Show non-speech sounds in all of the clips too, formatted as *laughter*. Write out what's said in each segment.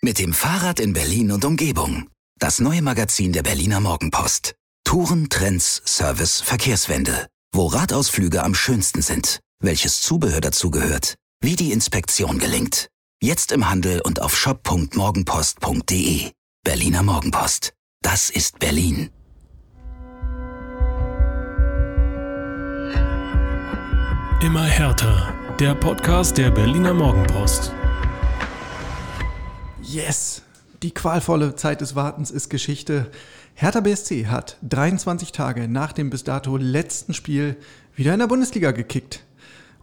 Mit dem Fahrrad in Berlin und Umgebung. Das neue Magazin der Berliner Morgenpost. Touren, Trends, Service, Verkehrswende. Wo Radausflüge am schönsten sind. Welches Zubehör dazugehört. Wie die Inspektion gelingt. Jetzt im Handel und auf shop.morgenpost.de. Berliner Morgenpost. Das ist Berlin. Immer härter. Der Podcast der Berliner Morgenpost. Yes! Die qualvolle Zeit des Wartens ist Geschichte. Hertha BSC hat 23 Tage nach dem bis dato letzten Spiel wieder in der Bundesliga gekickt.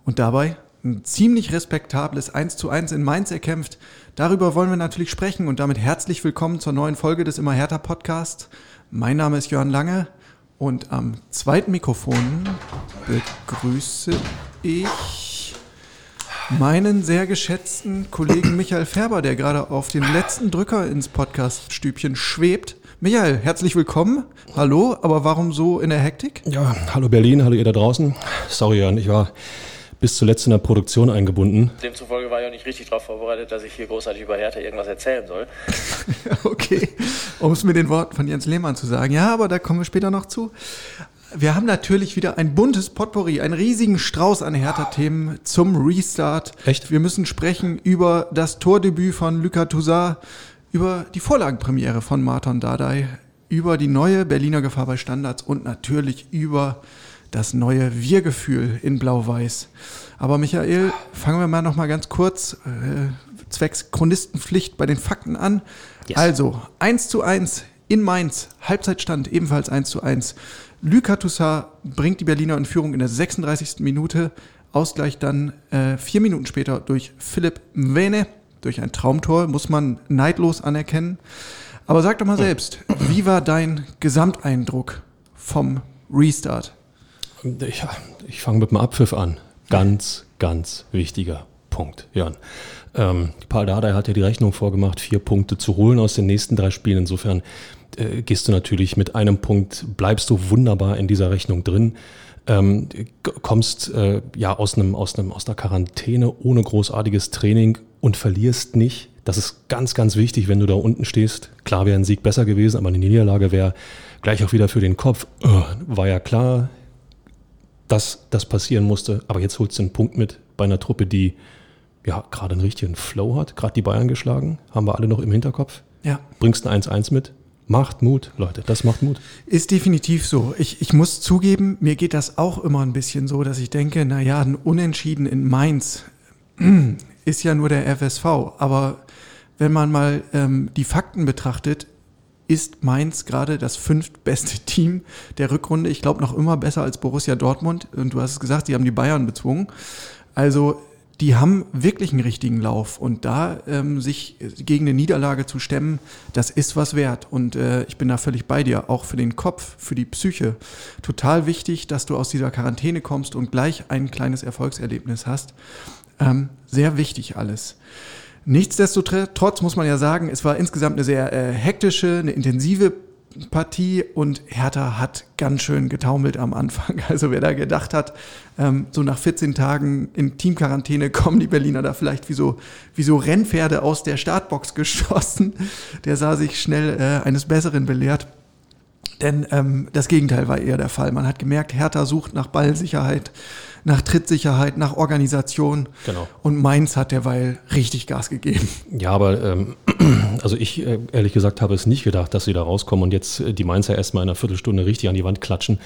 Und dabei ein ziemlich respektables 1 zu 1 in Mainz erkämpft. Darüber wollen wir natürlich sprechen und damit herzlich willkommen zur neuen Folge des Immer Hertha Podcasts. Mein Name ist Jörn Lange und am zweiten Mikrofon begrüße ich meinen sehr geschätzten Kollegen Michael Färber, der gerade auf den letzten Drücker ins Podcaststübchen schwebt. Michael, herzlich willkommen. Hallo, aber warum so in der Hektik? Ja, hallo Berlin, hallo ihr da draußen. Sorry, Jan, ich war bis zuletzt in der Produktion eingebunden. Demzufolge war ich auch nicht richtig darauf vorbereitet, dass ich hier großartig über Hertha irgendwas erzählen soll. *laughs* okay, um es mit den Worten von Jens Lehmann zu sagen. Ja, aber da kommen wir später noch zu. Wir haben natürlich wieder ein buntes Potpourri, einen riesigen Strauß an Hertha-Themen zum Restart. Echt? Wir müssen sprechen über das Tordebüt von Luka Toussaint, über die Vorlagenpremiere von Martin Dardai, über die neue Berliner Gefahr bei Standards und natürlich über das neue Wir-Gefühl in Blau-Weiß. Aber Michael, fangen wir mal noch mal ganz kurz äh, zwecks Chronistenpflicht bei den Fakten an. Yes. Also 1 zu 1 in Mainz, Halbzeitstand ebenfalls 1 zu 1. Luka Toussaint bringt die Berliner in Führung in der 36. Minute. Ausgleich dann äh, vier Minuten später durch Philipp Mwene, durch ein Traumtor, muss man neidlos anerkennen. Aber sag doch mal selbst, wie war dein Gesamteindruck vom Restart? Ich, ich fange mit dem Abpfiff an. Ganz, ganz wichtiger Punkt, Jan. Ähm, Paul Dardai hat ja die Rechnung vorgemacht, vier Punkte zu holen aus den nächsten drei Spielen. Insofern äh, gehst du natürlich mit einem Punkt, bleibst du wunderbar in dieser Rechnung drin. Ähm, kommst äh, ja aus einem aus einem aus einer Quarantäne ohne großartiges Training und verlierst nicht. Das ist ganz ganz wichtig, wenn du da unten stehst. Klar wäre ein Sieg besser gewesen, aber eine Niederlage wäre gleich auch wieder für den Kopf. Äh, war ja klar, dass das passieren musste. Aber jetzt holst du einen Punkt mit bei einer Truppe, die ja gerade einen richtigen Flow hat. Gerade die Bayern geschlagen, haben wir alle noch im Hinterkopf. Ja. Bringst ein 1-1 mit. Macht Mut, Leute, das macht Mut. Ist definitiv so. Ich, ich muss zugeben, mir geht das auch immer ein bisschen so, dass ich denke, naja, ein Unentschieden in Mainz *clears throat* ist ja nur der FSV. Aber wenn man mal ähm, die Fakten betrachtet, ist Mainz gerade das fünftbeste *laughs* Team der Rückrunde. Ich glaube noch immer besser als Borussia Dortmund. Und du hast es gesagt, sie haben die Bayern bezwungen. Also die haben wirklich einen richtigen Lauf. Und da ähm, sich gegen eine Niederlage zu stemmen, das ist was wert. Und äh, ich bin da völlig bei dir. Auch für den Kopf, für die Psyche. Total wichtig, dass du aus dieser Quarantäne kommst und gleich ein kleines Erfolgserlebnis hast. Ähm, sehr wichtig alles. Nichtsdestotrotz muss man ja sagen, es war insgesamt eine sehr äh, hektische, eine intensive Partie und Hertha hat ganz schön getaumelt am Anfang. *laughs* Also wer da gedacht hat, ähm, so nach 14 Tagen in Teamquarantäne kommen die Berliner da vielleicht wie so, wie so Rennpferde aus der Startbox *laughs* geschossen, der sah sich schnell äh, eines Besseren belehrt. Denn ähm, das Gegenteil war eher der Fall. Man hat gemerkt, Hertha sucht nach Ballsicherheit, nach Trittsicherheit, nach Organisation. Genau. Und Mainz hat derweil richtig Gas gegeben. Ja, aber ähm, *clears throat* also ich äh, ehrlich gesagt habe es nicht gedacht, dass sie da rauskommen und jetzt äh, die Mainzer erstmal in einer Viertelstunde richtig an die Wand klatschen,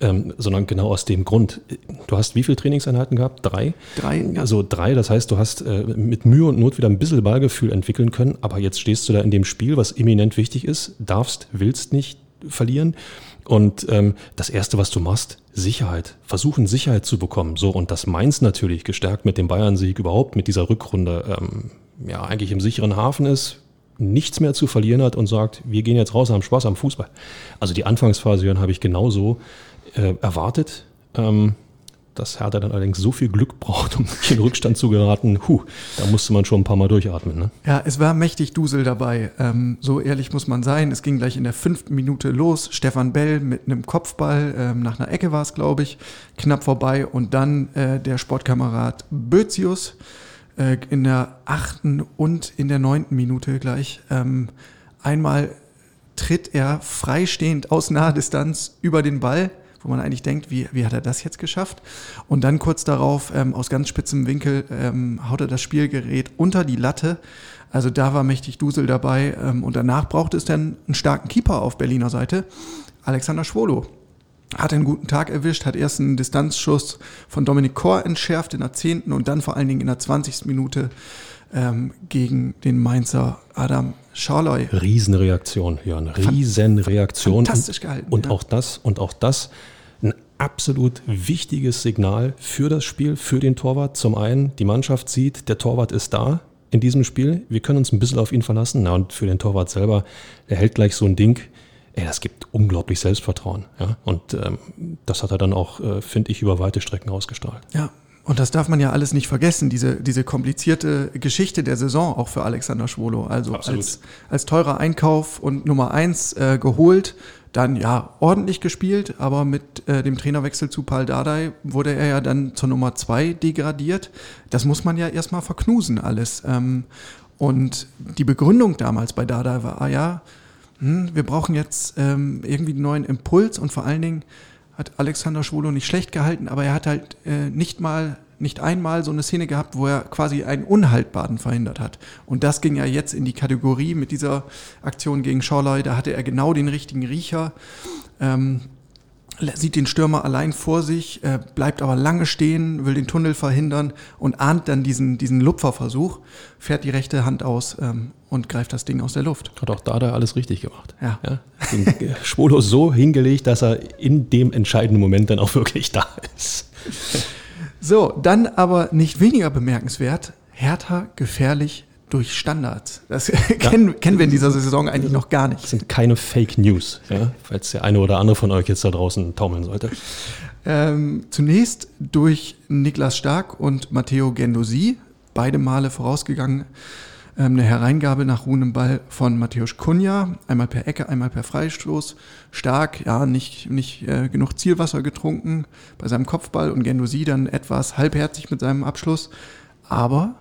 ähm, sondern genau aus dem Grund. Du hast wie viele Trainingseinheiten gehabt? Drei? Drei. Ja. Also drei, das heißt, du hast äh, mit Mühe und Not wieder ein bisschen Ballgefühl entwickeln können, aber jetzt stehst du da in dem Spiel, was eminent wichtig ist, darfst, willst nicht verlieren. Und ähm, das Erste, was du machst, Sicherheit. Versuchen, Sicherheit zu bekommen. So, und das Mainz natürlich, gestärkt mit dem Bayern-Sieg überhaupt, mit dieser Rückrunde, ähm, ja, eigentlich im sicheren Hafen ist, nichts mehr zu verlieren hat und sagt, wir gehen jetzt raus, haben Spaß am Fußball. Also die Anfangsphase, Jörn, habe ich genauso äh, erwartet. Ähm, dass Hertha dann allerdings so viel Glück braucht, um in Rückstand zu geraten, huh, da musste man schon ein paar Mal durchatmen. Ne? Ja, es war mächtig Dusel dabei. Ähm, so ehrlich muss man sein. Es ging gleich in der fünften Minute los. Stefan Bell mit einem Kopfball, ähm, nach einer Ecke war es, glaube ich, knapp vorbei. Und dann äh, der Sportkamerad Bözius äh, in der achten und in der neunten Minute gleich. Ähm, einmal tritt er freistehend aus naher Distanz über den Ball, wo man eigentlich denkt, wie, wie hat er das jetzt geschafft? Und dann kurz darauf ähm, aus ganz spitzem Winkel ähm, haut er das Spielgerät unter die Latte. Also da war mächtig Dusel dabei. Ähm, und danach brauchte es dann einen starken Keeper auf Berliner Seite, Alexander Schwolo hat einen guten Tag erwischt, hat erst einen Distanzschuss von Dominik Kor entschärft in der 10. und dann vor allen Dingen in der 20. Minute ähm, gegen den Mainzer Adam Scharloy. Riesenreaktion, Jörn. Riesenreaktion. Fantastisch gehalten. Und, und ja. auch das, und auch das, absolut wichtiges Signal für das Spiel, für den Torwart. Zum einen, die Mannschaft sieht, der Torwart ist da in diesem Spiel. Wir können uns ein bisschen auf ihn verlassen. Na, und für den Torwart selber, er hält gleich so ein Ding. Ey, das gibt unglaublich Selbstvertrauen. Ja? Und ähm, das hat er dann auch, äh, finde ich, über weite Strecken ausgestrahlt. Ja, und das darf man ja alles nicht vergessen, diese, diese komplizierte Geschichte der Saison auch für Alexander Schwolo. Also als, als teurer Einkauf und Nummer eins äh, geholt, dann ja ordentlich gespielt, aber mit äh, dem Trainerwechsel zu Paul Dardai wurde er ja dann zur Nummer zwei degradiert. Das muss man ja erstmal verknusen alles. Ähm, und die Begründung damals bei Dardai war, ah ja, hm, wir brauchen jetzt ähm, irgendwie einen neuen Impuls und vor allen Dingen hat Alexander Schwolo nicht schlecht gehalten, aber er hat halt äh, nicht mal, nicht einmal so eine Szene gehabt, wo er quasi einen Unhaltbaren verhindert hat. Und das ging ja jetzt in die Kategorie mit dieser Aktion gegen Schorley, da hatte er genau den richtigen Riecher. Ähm, sieht den Stürmer allein vor sich, äh, bleibt aber lange stehen, will den Tunnel verhindern und ahnt dann diesen, diesen Lupferversuch, fährt die rechte Hand aus ähm, und greift das Ding aus der Luft. Hat auch da da alles richtig gemacht. Ja. ja den Schwolo so hingelegt, dass er in dem entscheidenden Moment dann auch wirklich da ist. So, dann aber nicht weniger bemerkenswert, Hertha gefährlich durch Standards. Das ja. *laughs* kennen, kennen wir in dieser Saison eigentlich noch gar nicht. Das sind keine Fake News, ja, falls der eine oder andere von euch jetzt da draußen taumeln sollte. Ähm, zunächst durch Niklas Stark und Matteo Gendosi, beide Male vorausgegangen. Ähm, eine Hereingabe nach ruhendem Ball von Matthäus Kunja, einmal per Ecke, einmal per Freistoß. Stark, ja, nicht, nicht äh, genug Zielwasser getrunken bei seinem Kopfball und Gendosi dann etwas halbherzig mit seinem Abschluss. Aber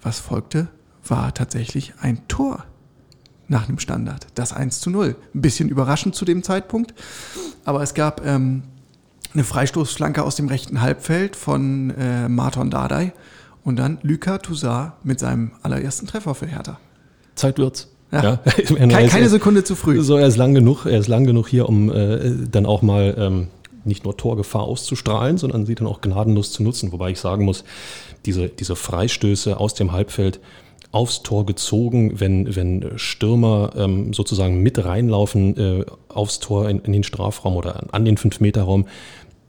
was folgte, war tatsächlich ein Tor nach einem Standard. Das 1 zu 0. Ein bisschen überraschend zu dem Zeitpunkt, aber es gab ähm, eine Freistoßflanke aus dem rechten Halbfeld von äh, Marton Dardai und dann Luka Toussaint mit seinem allerersten Treffer für Hertha. Zeit wird's. Ja. ja. *laughs* Keine, keine Sekunde zu früh. So, er ist lang genug, er ist lang genug hier, um äh, dann auch mal ähm, nicht nur Torgefahr auszustrahlen, sondern sie dann auch gnadenlos zu nutzen. Wobei ich sagen muss, diese, diese Freistöße aus dem Halbfeld aufs Tor gezogen, wenn, wenn Stürmer ähm, sozusagen mit reinlaufen äh, aufs Tor in, in, den Strafraum oder an den 5-Meter-Raum.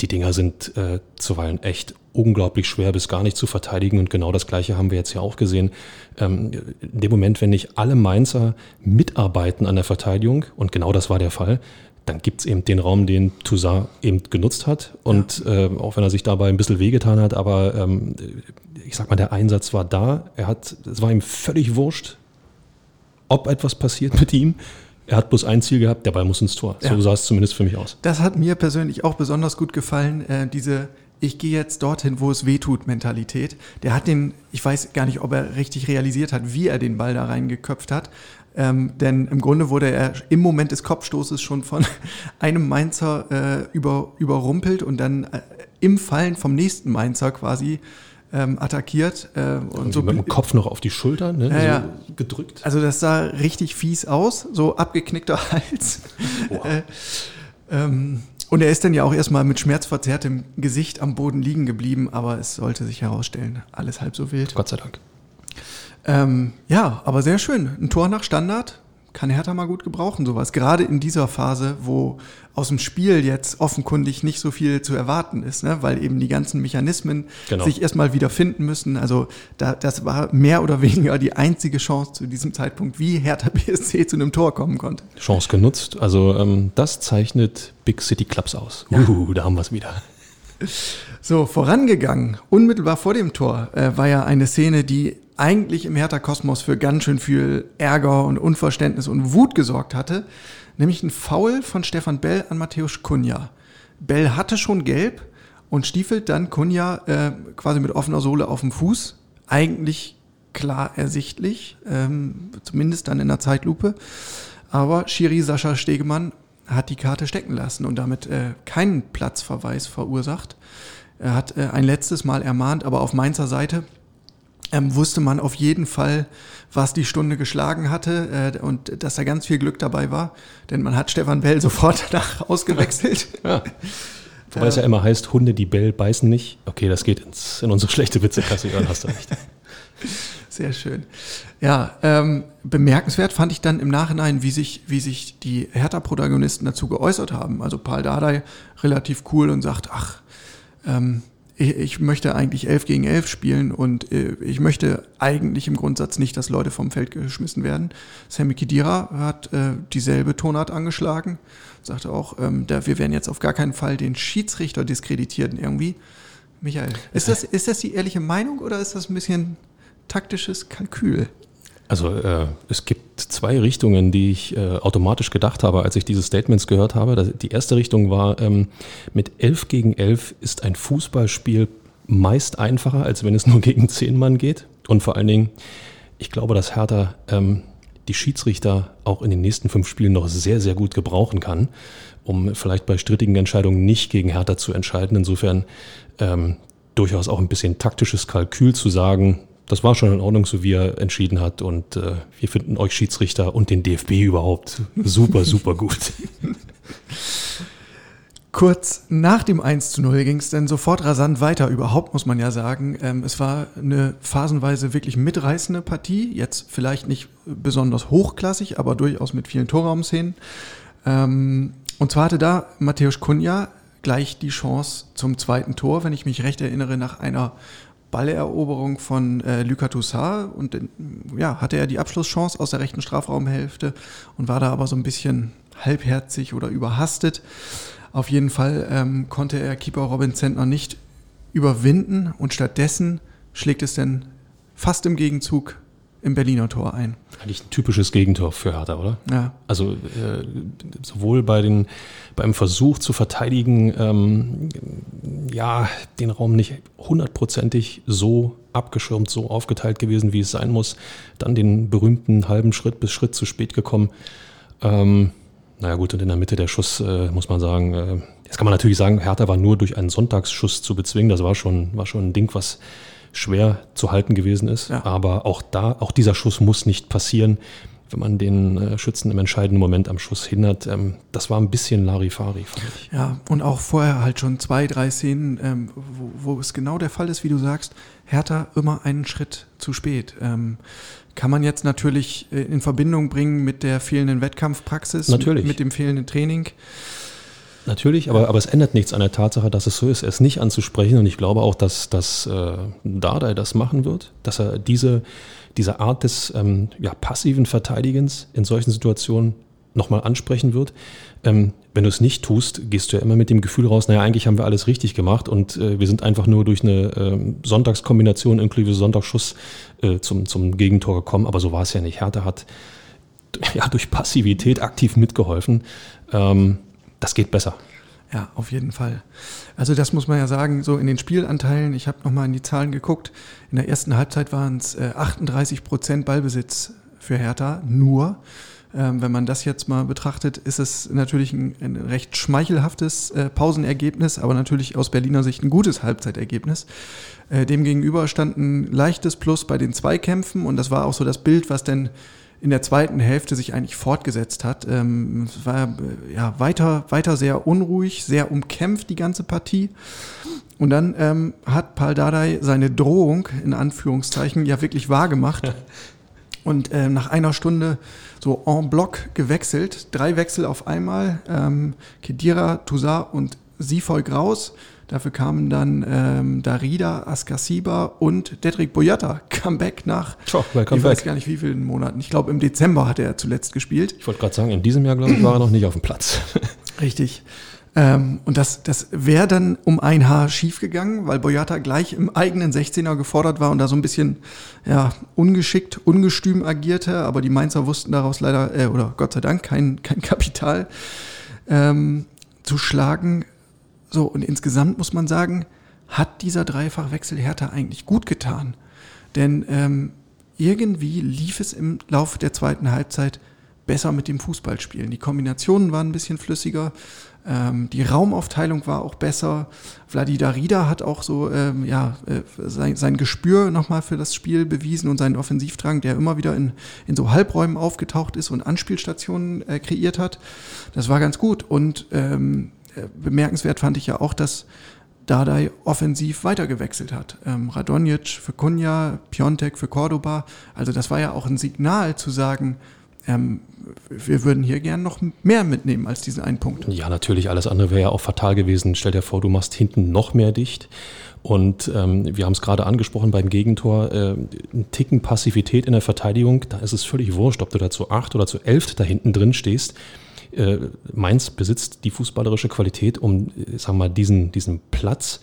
Die Dinger sind äh, zuweilen echt unglaublich schwer bis gar nicht zu verteidigen und genau das Gleiche haben wir jetzt ja auch gesehen. Ähm, in dem Moment, wenn nicht alle Mainzer mitarbeiten an der Verteidigung, und genau das war der Fall, dann gibt es eben den Raum, den Toussaint eben genutzt hat. Und ja. äh, auch wenn er sich dabei ein bisschen wehgetan hat, aber ähm, ich sag mal, der Einsatz war da. Er hat, es war ihm völlig wurscht, ob etwas passiert mit ihm. Er hat bloß ein Ziel gehabt, der Ball muss ins Tor. Ja. So sah es zumindest für mich aus. Das hat mir persönlich auch besonders gut gefallen, äh, diese ich gehe jetzt dorthin, wo es weh tut, Mentalität. Der hat den, ich weiß gar nicht, ob er richtig realisiert hat, wie er den Ball da reingeköpft hat, ähm, denn im Grunde wurde er im Moment des Kopfstoßes schon von *laughs* einem Mainzer äh, über, überrumpelt und dann äh, im Fallen vom nächsten Mainzer quasi ähm, attackiert. Äh, und, und so mit dem Kopf noch auf die Schulter ne? ja, ja. So gedrückt. Also das sah richtig fies aus, so abgeknickter *laughs* Hals. Wow. äh, ähm, und er ist dann ja auch erstmal mit schmerzverzerrtem Gesicht am Boden liegen geblieben, aber es sollte sich herausstellen, alles halb so wild. Gott sei Dank. Ähm, ja, aber sehr schön. Ein Tor nach Standard kann Hertha mal gut gebrauchen, sowas. Gerade in dieser Phase, wo aus dem Spiel jetzt offenkundig nicht so viel zu erwarten ist, ne? weil eben die ganzen Mechanismen genau. sich erstmal wieder finden müssen. Also da, das war mehr oder weniger die einzige Chance zu diesem Zeitpunkt, wie Hertha *laughs* BSC zu einem Tor kommen konnte. Chance genutzt. Also ähm, das zeichnet Big City Clubs aus. Ja. Uh, da haben wir es wieder. So, vorangegangen, unmittelbar vor dem Tor, äh, war ja eine Szene, die eigentlich im Hertha-Kosmos für ganz schön viel Ärger und Unverständnis und Wut gesorgt hatte, nämlich ein Foul von Stefan Bell an Matthäus Kunja. Bell hatte schon gelb und stiefelt dann Kunja äh, quasi mit offener Sohle auf dem Fuß eigentlich klar ersichtlich, ähm, zumindest dann in der Zeitlupe. Aber Schiri Sascha Stegemann hat die Karte stecken lassen und damit äh, keinen Platzverweis verursacht. Er hat äh, ein letztes Mal ermahnt, aber auf Mainzer Seite ähm, wusste man auf jeden Fall, was die Stunde geschlagen hatte äh, und dass da ganz viel Glück dabei war, denn man hat Stefan Bell *laughs* sofort danach ausgewechselt. ja. Wobei es ja immer heißt, Hunde, die Bell beißen nicht. Okay, das geht ins, in unsere schlechte Witzekasse, dann hast du recht. *laughs* Sehr schön. Ja, ähm, bemerkenswert fand ich dann im Nachhinein, wie sich, wie sich die Hertha-Protagonisten dazu geäußert haben. Also Paul Dardai relativ cool und sagt, ach, ähm, ich, ich möchte eigentlich 11 gegen 11 spielen und äh, ich möchte eigentlich im Grundsatz nicht, dass Leute vom Feld geschmissen werden. Sammy Kidira hat äh, dieselbe Tonart angeschlagen, sagte auch, ähm, da, wir werden jetzt auf gar keinen Fall den Schiedsrichter diskreditieren irgendwie. Michael, ist das, ist das die ehrliche Meinung oder ist das ein bisschen taktisches Kalkül? Also äh, es gibt zwei Richtungen, die ich äh, automatisch gedacht habe, als ich diese Statements gehört habe. Die erste Richtung war, ähm, mit 11 gegen 11 ist ein Fußballspiel meist einfacher, als wenn es nur *laughs* gegen 10 Mann geht. Und vor allen Dingen, ich glaube, dass Hertha ähm, die Schiedsrichter auch in den nächsten fünf Spielen noch sehr, sehr gut gebrauchen kann, um vielleicht bei strittigen Entscheidungen nicht gegen Hertha zu entscheiden. Insofern ähm, durchaus auch ein bisschen taktisches Kalkül zu sagen, das war schon in Ordnung, so wie er entschieden hat. Und äh, wir finden euch Schiedsrichter und den DFB überhaupt super, *laughs* super gut. Kurz nach dem 1 zu 0 ging es dann sofort rasant weiter. Überhaupt muss man ja sagen, ähm, es war eine phasenweise wirklich mitreißende Partie. Jetzt vielleicht nicht besonders hochklassig, aber durchaus mit vielen Torraumszenen. Ähm, und zwar hatte da Matthäus Kunja gleich die Chance zum zweiten Tor, wenn ich mich recht erinnere, nach einer Balleroberung von äh, Lucas Toussaint und äh, ja, hatte er die Abschlusschance aus der rechten Strafraumhälfte und war da aber so ein bisschen halbherzig oder überhastet. Auf jeden Fall ähm, konnte er Keeper Robin Zentner nicht überwinden und stattdessen schlägt es dann fast im Gegenzug im Berliner Tor ein. Eigentlich ein typisches Gegentor für Hertha, oder? Ja. Also äh, sowohl bei den, beim Versuch zu verteidigen, ähm, ja, den Raum nicht hundertprozentig so abgeschirmt, so aufgeteilt gewesen, wie es sein muss. Dann den berühmten halben Schritt bis Schritt zu spät gekommen. Ähm, naja gut, und in der Mitte der Schuss äh, muss man sagen, äh, jetzt kann man natürlich sagen, Hertha war nur durch einen Sonntagsschuss zu bezwingen. Das war schon, war schon ein Ding, was schwer zu halten gewesen ist. Ja. Aber auch da, auch dieser Schuss muss nicht passieren, wenn man den äh, Schützen im entscheidenden Moment am Schuss hindert. Ähm, das war ein bisschen Larifari, fand ich. Ja, und auch vorher halt schon zwei, drei Szenen, ähm, wo, wo, es genau der Fall ist, wie du sagst, Hertha immer einen Schritt zu spät. Ähm, kann man jetzt natürlich äh, in Verbindung bringen mit der fehlenden Wettkampfpraxis, natürlich. mit dem fehlenden Training. Natürlich, aber, aber es ändert nichts an der Tatsache, dass es so ist, es nicht anzusprechen. Und ich glaube auch, dass, dass äh, Dardai das machen wird, dass er diese, diese Art des ähm, ja, passiven Verteidigens in solchen Situationen nochmal ansprechen wird. Ähm, wenn du es nicht tust, gehst du ja immer mit dem Gefühl raus, naja, eigentlich haben wir alles richtig gemacht und äh, wir sind einfach nur durch eine äh, Sonntagskombination inklusive Sonntagsschuss äh, zum, zum Gegentor gekommen. Aber so war es ja nicht. Hertha hat ja, durch Passivität aktiv mitgeholfen. Ähm, das geht besser. Ja, auf jeden Fall. Also das muss man ja sagen, so in den Spielanteilen, ich habe nochmal in die Zahlen geguckt, in der ersten Halbzeit waren es äh, 38 Prozent Ballbesitz für Hertha, nur. Ähm, wenn man das jetzt mal betrachtet, ist es natürlich ein, ein recht schmeichelhaftes äh, Pausenergebnis, aber natürlich aus Berliner Sicht ein gutes Halbzeitergebnis. Äh, Demgegenüber stand ein leichtes Plus bei den Zweikämpfen und das war auch so das Bild, was denn in der zweiten Hälfte sich eigentlich fortgesetzt hat. Ähm, es war ja weiter, weiter sehr unruhig, sehr umkämpft die ganze Partie. Und dann ähm, hat Paul Dardai seine Drohung in Anführungszeichen ja wirklich wahrgemacht. *laughs* Und äh, nach einer Stunde so en bloc gewechselt, drei Wechsel auf einmal, ähm, Kedira, Toussaint und Sifoy Graus. Dafür kamen dann ähm, Darida, Askasiba und Dedrick Boyata. Comeback nach, Tja, ich weiß gar nicht wie vielen Monaten. Ich glaube, im Dezember hat er zuletzt gespielt. Ich wollte gerade sagen, in diesem Jahr, glaube ich, war er noch nicht auf dem Platz. *laughs* Richtig. Ähm, und das, das wäre dann um ein Haar schiefgegangen, weil Boyata gleich im eigenen 16er gefordert war und da so ein bisschen ja, ungeschickt, ungestüm agierte. Aber die Mainzer wussten daraus leider, äh, oder Gott sei Dank, kein, kein Kapital ähm, zu schlagen. So, und insgesamt muss man sagen, hat dieser Dreifachwechsel Hertha eigentlich gut getan. Denn ähm, irgendwie lief es im Laufe der zweiten Halbzeit besser mit dem Fußballspielen. Die Kombinationen waren ein bisschen flüssiger, ähm, die Raumaufteilung war auch besser. Vladi Darida hat auch so ähm, ja, äh, sein, sein Gespür nochmal für das Spiel bewiesen und seinen Offensivdrang, der immer wieder in, in so Halbräumen aufgetaucht ist und Anspielstationen äh, kreiert hat. Das war ganz gut. Und ähm, äh, bemerkenswert fand ich ja auch, dass Dardai offensiv weitergewechselt hat. Ähm, Radonjic für Kunja, Piontek für Cordoba. Also das war ja auch ein Signal zu sagen, ähm, wir würden hier gern noch mehr mitnehmen als diesen einen Punkt. Ja, natürlich, alles andere wäre ja auch fatal gewesen. Stell dir vor, du machst hinten noch mehr dicht. Und ähm, wir haben es gerade angesprochen beim Gegentor, äh, ein Ticken Passivität in der Verteidigung, da ist es völlig wurscht, ob du da zu acht oder zu elf da hinten drin stehst. Äh, Mainz besitzt die fußballerische Qualität, um, äh, sagen wir mal, diesen, diesen Platz,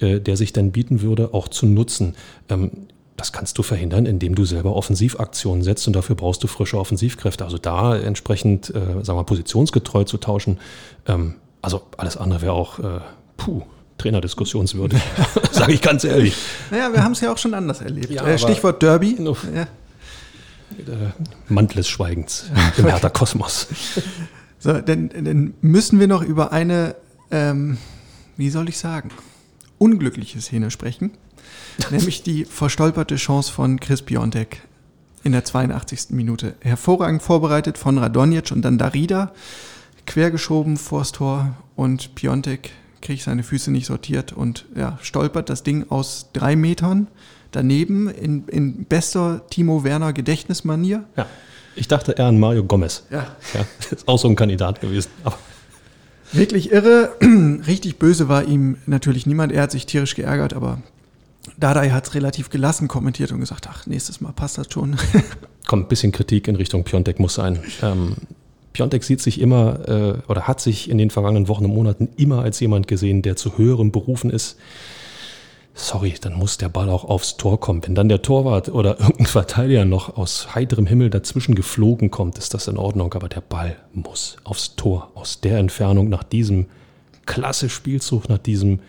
äh, der sich dann bieten würde, auch zu nutzen. Ähm, das kannst du verhindern, indem du selber Offensivaktionen setzt und dafür brauchst du frische Offensivkräfte. Also da entsprechend, äh, sagen wir mal, positionsgetreu zu tauschen. Ähm, also alles andere wäre auch, äh, puh, Trainerdiskussionswürdig, *laughs* sage ich ganz ehrlich. Naja, wir haben es ja auch schon anders erlebt. Ja, äh, Stichwort Derby. Ja. Mantel des Schweigens im *laughs* Hertha Kosmos. So, denn, dann müssen wir noch über eine, ähm, wie soll ich sagen, unglückliche Szene sprechen. *laughs* nämlich die verstolperte Chance von Chris Piontek in der 82. Minute. Hervorragend vorbereitet von Radonjic und dann Darida, quergeschoben vors Tor und Piontek kriegt seine Füße nicht sortiert und ja, stolpert das Ding aus drei Metern daneben in, in bester Timo Werner Gedächtnismanier. Ja. Ich dachte eher an Mario Gomez. Ja. ja *laughs* ist auch so ein Kandidat gewesen. Aber Wirklich irre. *clears throat* Richtig böse war ihm natürlich niemand. Er hat sich tierisch geärgert, aber Dadai hat es relativ gelassen kommentiert und gesagt, ach, nächstes Mal passt das schon. *laughs* Kommt ein bisschen Kritik in Richtung Piontek muss sein. Ähm, Piontek sieht sich immer äh, oder hat sich in den vergangenen Wochen und Monaten immer als jemand gesehen, der zu höherem berufen ist. Sorry, dann muss der Ball auch aufs Tor kommen. Wenn dann der Torwart oder *laughs* irgendein Verteidiger noch aus heiterem Himmel dazwischen geflogen kommt, ist das in Ordnung. Aber der Ball muss aufs Tor. Aus der Entfernung nach diesem klasse Spielzug, nach diesem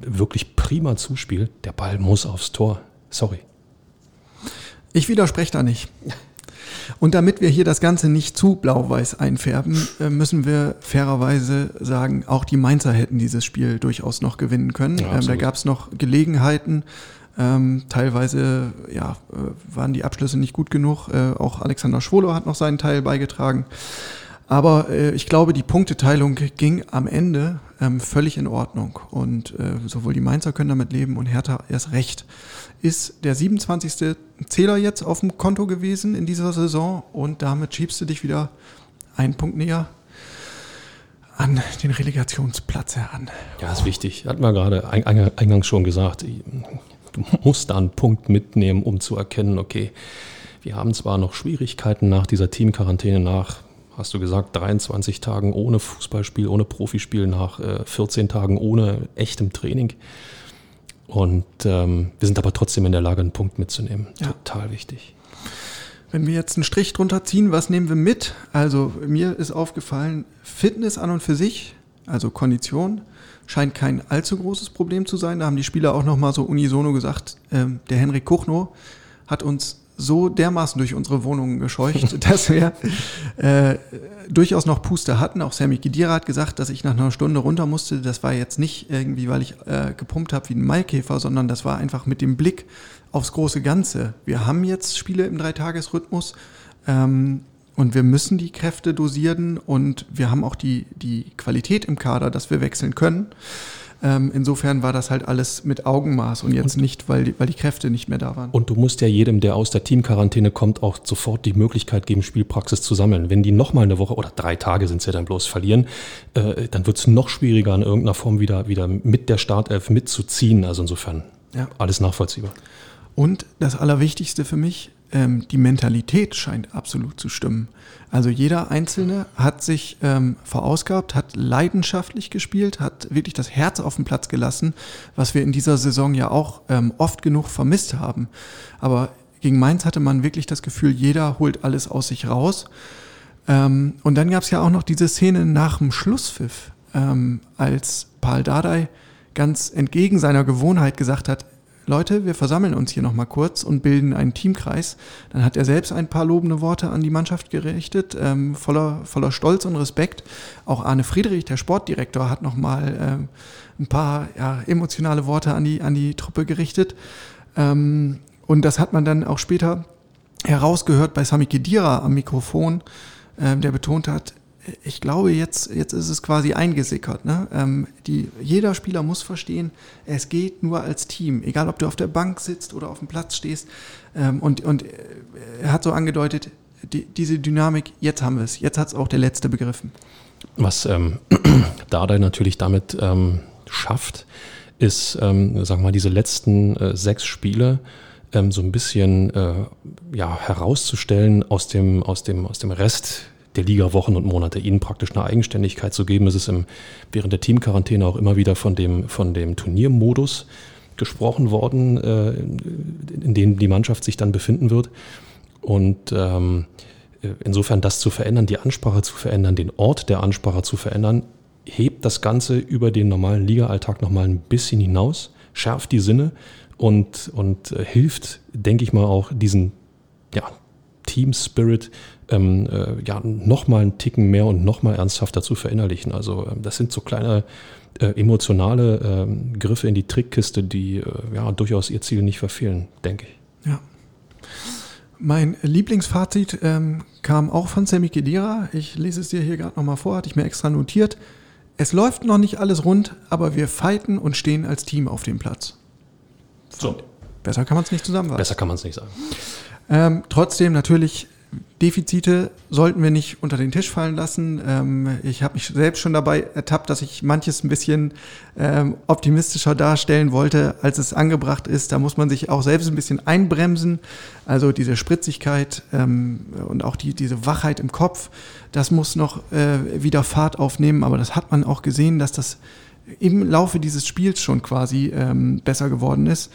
wirklich prima Zuspiel. Der Ball muss aufs Tor. Sorry. Ich widerspreche da nicht. Und damit wir hier das Ganze nicht zu blau-weiß einfärben, äh, müssen wir fairerweise sagen, auch die Mainzer hätten dieses Spiel durchaus noch gewinnen können. Ja, ähm, da gab es noch Gelegenheiten. Ähm, teilweise ja, äh, waren die Abschlüsse nicht gut genug. Äh, auch Alexander Schwolo hat noch seinen Teil beigetragen. Aber äh, ich glaube, die Punkteteilung ging am Ende ähm, völlig in Ordnung. Und äh, sowohl die Mainzer können damit leben und Hertha erst recht. Ist der 27. Zähler jetzt auf dem Konto gewesen in dieser Saison und damit schiebst du dich wieder einen Punkt näher an den Relegationsplatz heran. Ja, ist wichtig. Hat man gerade eingangs schon gesagt. Du musst da einen Punkt mitnehmen, um zu erkennen, okay, wir haben zwar noch Schwierigkeiten nach dieser Teamquarantäne nach hast du gesagt, 23 Tagen ohne Fußballspiel, ohne Profispiel, nach äh, 14 Tagen ohne echtem Training. Und ähm, wir sind aber trotzdem in der Lage, einen Punkt mitzunehmen. Ja. Total wichtig. Wenn wir jetzt einen Strich drunter ziehen, was nehmen wir mit? Also mir ist aufgefallen, Fitness an und für sich, also Kondition, scheint kein allzu großes Problem zu sein. Da haben die Spieler auch nochmal so unisono gesagt, ähm, der Henrik Kuchno hat uns so dermaßen durch unsere Wohnungen gescheucht, *laughs* dass wir äh, durchaus noch Puste hatten. Auch Sammy Gidira hat gesagt, dass ich nach einer Stunde runter musste. Das war jetzt nicht irgendwie, weil ich äh, gepumpt habe wie ein Maikäfer, sondern das war einfach mit dem Blick aufs große Ganze. Wir haben jetzt Spiele im Dreitagesrhythmus ähm, und wir müssen die Kräfte dosieren und wir haben auch die, die Qualität im Kader, dass wir wechseln können. Ähm, insofern war das halt alles mit Augenmaß und jetzt und, nicht, weil die, weil die Kräfte nicht mehr da waren. Und du musst ja jedem, der aus der Teamquarantäne kommt, auch sofort die Möglichkeit geben, Spielpraxis zu sammeln. Wenn die nochmal eine Woche oder drei Tage sind es ja dann bloß verlieren, äh, dann wird es noch schwieriger, in irgendeiner Form wieder, wieder mit der Startelf mitzuziehen. Also insofern ja. alles nachvollziehbar. Und das Allerwichtigste für mich, ähm, die Mentalität scheint absolut zu stimmen. Also jeder Einzelne hat sich ähm, verausgabt, hat leidenschaftlich gespielt, hat wirklich das Herz auf den Platz gelassen, was wir in dieser Saison ja auch ähm, oft genug vermisst haben. Aber gegen Mainz hatte man wirklich das Gefühl, jeder holt alles aus sich raus. Ähm, und dann gab es ja auch noch diese Szene nach dem Schlusspfiff, ähm, als Paul Dardai ganz entgegen seiner Gewohnheit gesagt hat, Leute, wir versammeln uns hier nochmal kurz und bilden einen Teamkreis. Dann hat er selbst ein paar lobende Worte an die Mannschaft gerichtet, ähm, voller, voller Stolz und Respekt. Auch Arne Friedrich, der Sportdirektor, hat nochmal ähm, ein paar ja, emotionale Worte an die, an die Truppe gerichtet. Ähm, und das hat man dann auch später herausgehört bei Sami Kedira am Mikrofon, ähm, der betont hat, ich glaube, jetzt, jetzt ist es quasi eingesickert. Ne? Ähm, die, jeder Spieler muss verstehen, es geht nur als Team, egal ob du auf der Bank sitzt oder auf dem Platz stehst. Ähm, und, und er hat so angedeutet, die, diese Dynamik, jetzt haben wir es, jetzt hat es auch der Letzte begriffen. Was ähm, *clears throat* Dardai natürlich damit ähm, schafft, ist, ähm, sagen wir mal, diese letzten äh, sechs Spiele ähm, so ein bisschen äh, ja, herauszustellen aus dem, aus, dem, aus dem Rest der Liga Wochen und Monate, ihnen praktisch eine Eigenständigkeit zu geben. Es ist im, während der Teamquarantäne auch immer wieder von dem, von dem Turniermodus gesprochen worden, äh, in dem die Mannschaft sich dann befinden wird. Und ähm, insofern das zu verändern, die Ansprache zu verändern, den Ort der Ansprache zu verändern, hebt das Ganze über den normalen Liga-Alltag nochmal ein bisschen hinaus, schärft die Sinne und, und äh, hilft, denke ich mal, auch diesen ja, Team Spirit ähm, äh, ja, nochmal einen Ticken mehr und nochmal ernsthafter zu verinnerlichen. Also ähm, das sind so kleine äh, emotionale ähm, Griffe in die Trickkiste, die äh, ja durchaus ihr Ziel nicht verfehlen, denke ich. Ja. Mein Lieblingsfazit ähm, kam auch von Sammy Kedira. Ich lese es dir hier gerade nochmal vor, hatte ich mir extra notiert. Es läuft noch nicht alles rund, aber wir fighten und stehen als Team auf dem Platz. So. Besser kann man es nicht zusammenfassen. Besser kann man es nicht sagen. Ähm, trotzdem natürlich Defizite sollten wir nicht unter den Tisch fallen lassen. Ähm, ich habe mich selbst schon dabei ertappt, dass ich manches ein bisschen ähm, optimistischer darstellen wollte, als es angebracht ist. Da muss man sich auch selbst ein bisschen einbremsen. Also diese Spritzigkeit ähm, und auch die, diese Wachheit im Kopf, das muss noch äh, wieder Fahrt aufnehmen. Aber das hat man auch gesehen, dass das im Laufe dieses Spiels schon quasi ähm, besser geworden ist.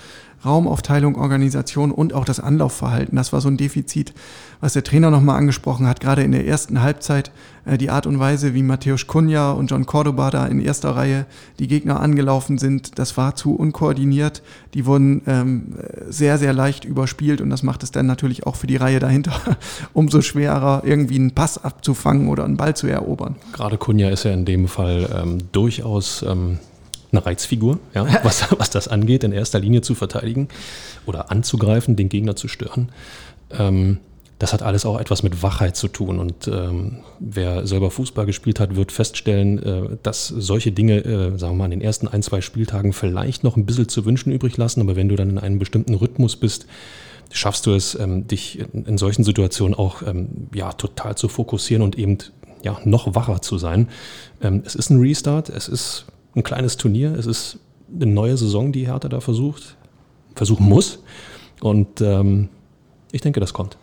Raumaufteilung, Organisation und auch das Anlaufverhalten. Das war so ein Defizit, was der Trainer nochmal angesprochen hat, gerade in der ersten Halbzeit. Äh, die Art und Weise, wie Matthäus Cunha und John Cordoba da in erster Reihe die Gegner angelaufen sind, das war zu unkoordiniert. Die wurden ähm, sehr, sehr leicht überspielt und das macht es dann natürlich auch für die Reihe dahinter *laughs* umso schwerer, irgendwie einen Pass abzufangen oder einen Ball zu erobern. Gerade Cunha ist ja in dem Fall ähm, durchaus ähm, eine Reizfigur, ja, *laughs* was, was das angeht, in erster Linie zu verteidigen oder anzugreifen, den Gegner zu stören. Ähm, das hat alles auch etwas mit Wachheit zu tun. Und ähm, wer selber Fußball gespielt hat, wird feststellen, äh, dass solche Dinge, äh, sagen wir mal, in den ersten ein, zwei Spieltagen vielleicht noch ein bisschen zu wünschen übrig lassen. Aber wenn du dann in einem bestimmten Rhythmus bist, schaffst du es, ähm, dich in, in, solchen Situationen auch ähm, ja, total zu fokussieren und eben ja, noch wacher zu sein. Ähm, es ist ein Restart, es ist ein kleines Turnier. Es ist eine neue Saison, die Hertha da versucht, versuchen muss. Und ähm, ich denke, das kommt.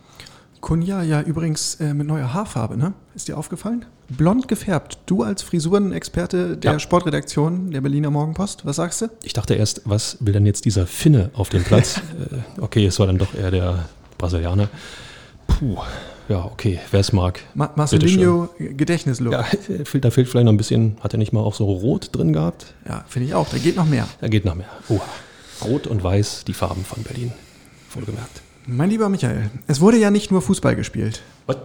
Kunja ja übrigens äh, mit neuer Haarfarbe, ne? Ist dir aufgefallen? Blond gefärbt. Du als Frisurenexperte der ja. Sportredaktion der Berliner Morgenpost, was sagst du? Ich dachte erst, was will denn jetzt dieser Finne auf dem Platz? *laughs* äh, okay, es war dann doch eher der Brasilianer. Puh, ja, okay, wer es mag. Ma Marcelinho Gedächtnislook. Ja, *laughs* da fehlt vielleicht noch ein bisschen, hat er nicht mal auch so rot drin gehabt? Ja, finde ich auch, da geht noch mehr. Da geht noch mehr. Oh, rot und weiß, die Farben von Berlin. Wohlgemerkt. Mein lieber Michael, es wurde ja nicht nur Fußball gespielt. What?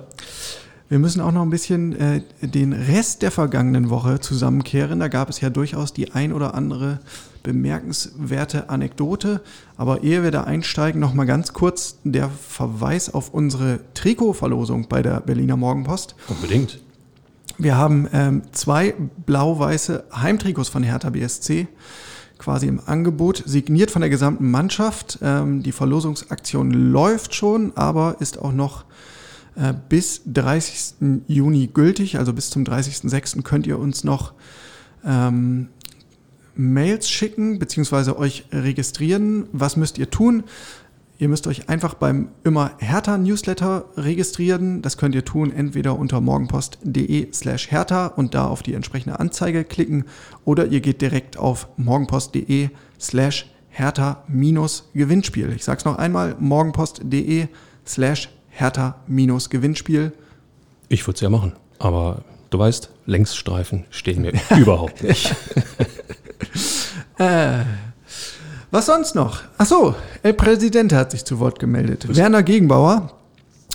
Wir müssen auch noch ein bisschen äh, den Rest der vergangenen Woche zusammenkehren. Da gab es ja durchaus die ein oder andere bemerkenswerte Anekdote. Aber ehe wir da einsteigen, noch mal ganz kurz der Verweis auf unsere Trikotverlosung bei der Berliner Morgenpost. Unbedingt. Wir haben ähm, zwei blau-weiße Heimtrikots von Hertha BSC quasi im Angebot, signiert von der gesamten Mannschaft. Ähm, die Verlosungsaktion läuft schon, aber ist auch noch äh, bis 30. Juni gültig. Also bis zum 30.06. könnt ihr uns noch ähm, Mails schicken beziehungsweise euch registrieren. Was müsst ihr tun? Ihr müsst euch einfach beim immer härter Newsletter registrieren. Das könnt ihr tun entweder unter morgenpost.de slash härter und da auf die entsprechende Anzeige klicken oder ihr geht direkt auf morgenpost.de slash härter minus Gewinnspiel. Ich sag's noch einmal, morgenpost.de slash härter minus Gewinnspiel. Ich würde es ja machen, aber du weißt, Längsstreifen stehen mir *laughs* überhaupt nicht. *laughs* Äh, Was sonst noch? Ach so, El Präsident hat sich zu Wort gemeldet. Werner Gegenbauer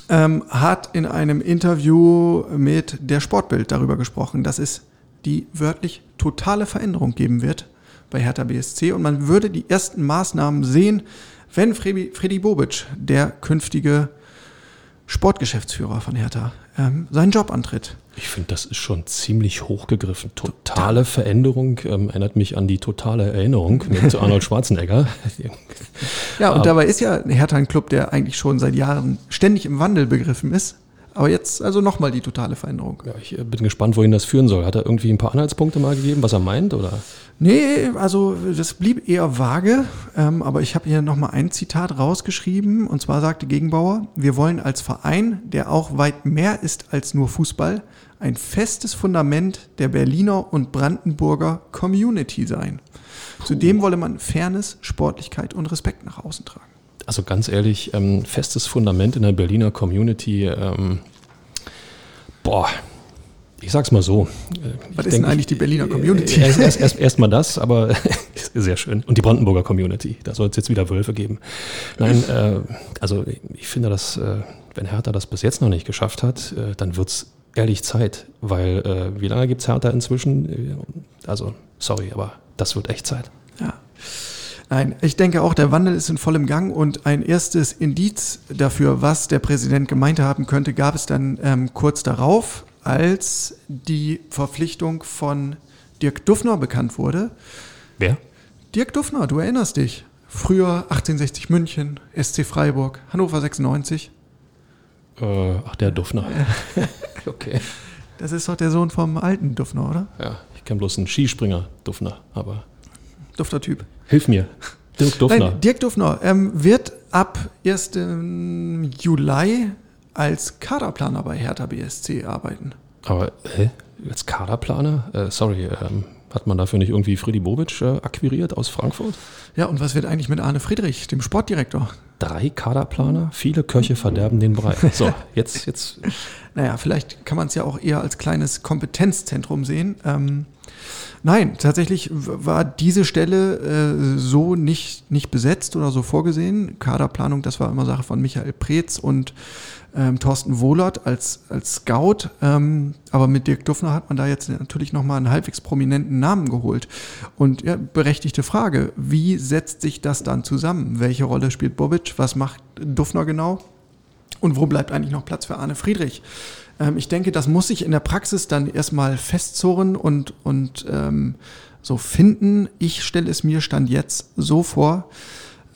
ähm, hat in einem Interview mit der Sportbild darüber gesprochen, dass es die wörtlich totale Veränderung geben wird bei Hertha BSC und man würde die ersten Maßnahmen sehen, wenn Freddy, Freddy Bobic, der künftige Sportgeschäftsführer von Hertha, ähm, seinen Job antritt. Ich finde, das ist schon ziemlich hochgegriffen. Totale Veränderung ähm, erinnert mich an die totale Erinnerung mit *laughs* Arnold Schwarzenegger. ja, und dabei ist ja Hertha ein Club, der eigentlich schon seit Jahren ständig im Wandel begriffen ist. Aber jetzt also nochmal die totale Veränderung. Ja, ich äh, bin gespannt, wohin das führen soll. Hat er irgendwie ein paar Anhaltspunkte mal gegeben, was er meint? Oder? Nee, also das blieb eher vage, ähm, aber ich habe hier nochmal ein Zitat rausgeschrieben und zwar sagte Gegenbauer, wir wollen als Verein, der auch weit mehr ist als nur Fußball, ein festes Fundament der Berliner und Brandenburger Community sein. Puh. Zudem wolle man Fairness, Sportlichkeit und Respekt nach außen tragen. Also ganz ehrlich, ähm, festes Fundament in der Berliner Community, ähm, boah, ich sag's mal so. Was ist denn eigentlich die Berliner Community? Erstmal erst, erst, erst das, aber *laughs* sehr schön. Und die Brandenburger Community. Da soll es jetzt wieder Wölfe geben. Nein, äh, also ich finde, dass, äh, wenn Hertha das bis jetzt noch nicht geschafft hat, äh, dann wird's ehrlich Zeit. Weil äh, wie lange gibt's Hertha inzwischen? Also, sorry, aber das wird echt Zeit. Ja. Nein, ich denke auch, der Wandel ist in vollem Gang und ein erstes Indiz dafür, was der Präsident gemeint haben könnte, gab es dann ähm, kurz darauf, als die Verpflichtung von Dirk Duffner bekannt wurde. Wer? Dirk Duffner, du erinnerst dich. Früher 1860 München, SC Freiburg, Hannover 96. Äh, ach, der Duffner. *laughs* okay. Das ist doch der Sohn vom alten Duffner, oder? Ja, ich kenne bloß einen Skispringer, Duffner, aber. Dufter-Typ. Hilf mir. Dirk Duffner. Nein, Dirk Duffner ähm, wird ab 1. Juli als Kaderplaner bei Hertha BSC arbeiten. Aber hä? als Kaderplaner? Äh, sorry, ähm, hat man dafür nicht irgendwie Freddy Bobic äh, akquiriert aus Frankfurt? Ja, und was wird eigentlich mit Arne Friedrich, dem Sportdirektor? Drei Kaderplaner, viele Köche verderben den Brei. So, *laughs* jetzt, jetzt. naja, vielleicht kann man es ja auch eher als kleines Kompetenzzentrum sehen. Ähm, Nein, tatsächlich war diese Stelle äh, so nicht, nicht besetzt oder so vorgesehen. Kaderplanung, das war immer Sache von Michael Preetz und ähm, Thorsten Wohlert als, als Scout. Ähm, aber mit Dirk Duffner hat man da jetzt natürlich nochmal einen halbwegs prominenten Namen geholt. Und ja, berechtigte Frage, wie setzt sich das dann zusammen? Welche Rolle spielt Bobic? Was macht Duffner genau? Und wo bleibt eigentlich noch Platz für Arne Friedrich? Ähm, ich denke, das muss sich in der Praxis dann erstmal festzurren und, und ähm, so finden. Ich stelle es mir Stand jetzt so vor,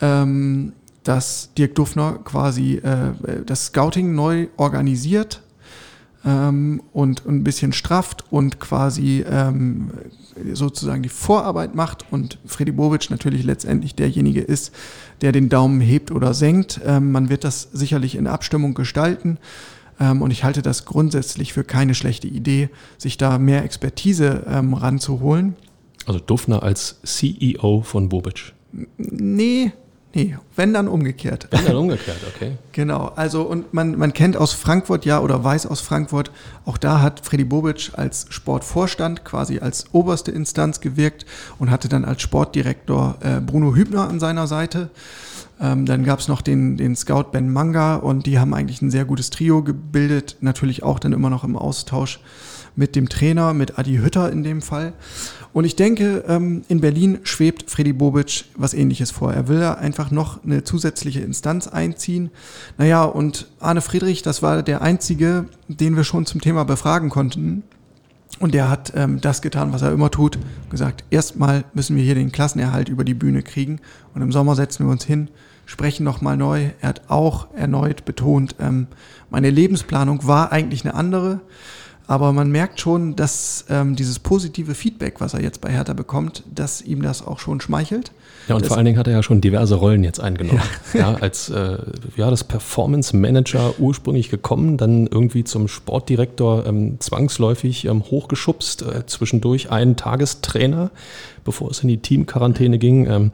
ähm, dass Dirk Duffner quasi äh, das Scouting neu organisiert ähm, und ein bisschen strafft und quasi ähm, sozusagen die Vorarbeit macht und Freddy Bobic natürlich letztendlich derjenige ist, der den Daumen hebt oder senkt. Ähm, man wird das sicherlich in Abstimmung gestalten. Ähm, und ich halte das grundsätzlich für keine schlechte Idee, sich da mehr Expertise ähm, ranzuholen. Also Duffner als CEO von Bobic. Nee, Nee, wenn dann umgekehrt. Wenn dann umgekehrt, okay. *laughs* genau, also und man, man kennt aus Frankfurt ja oder weiß aus Frankfurt, auch da hat Freddy Bobic als Sportvorstand quasi als oberste Instanz gewirkt und hatte dann als Sportdirektor äh, Bruno Hübner an seiner Seite. Ähm, dann gab es noch den, den Scout Ben Manga und die haben eigentlich ein sehr gutes Trio gebildet, natürlich auch dann immer noch im Austausch mit dem Trainer, mit Adi Hütter in dem Fall. Und ich denke, ähm, in Berlin schwebt Freddy Bobic was ähnliches vor. Er will ja einfach noch eine zusätzliche Instanz einziehen. Naja, und Arne Friedrich, das war der einzige, den wir schon zum Thema befragen konnten. Und der hat ähm, das getan, was er immer tut, gesagt, erstmal müssen wir hier den Klassenerhalt über die Bühne kriegen und im Sommer setzen wir uns hin, sprechen nochmal neu. Er hat auch erneut betont, ähm, meine Lebensplanung war eigentlich eine andere. Aber man merkt schon, dass ähm, dieses positive Feedback, was er jetzt bei Hertha bekommt, dass ihm das auch schon schmeichelt. Ja, und das vor allen Dingen hat er ja schon diverse Rollen jetzt eingenommen. Ja, ja als äh, ja, das Performance Manager ursprünglich gekommen, dann irgendwie zum Sportdirektor ähm, zwangsläufig ähm, hochgeschubst, äh, zwischendurch einen Tagestrainer, bevor es in die Teamquarantäne ging.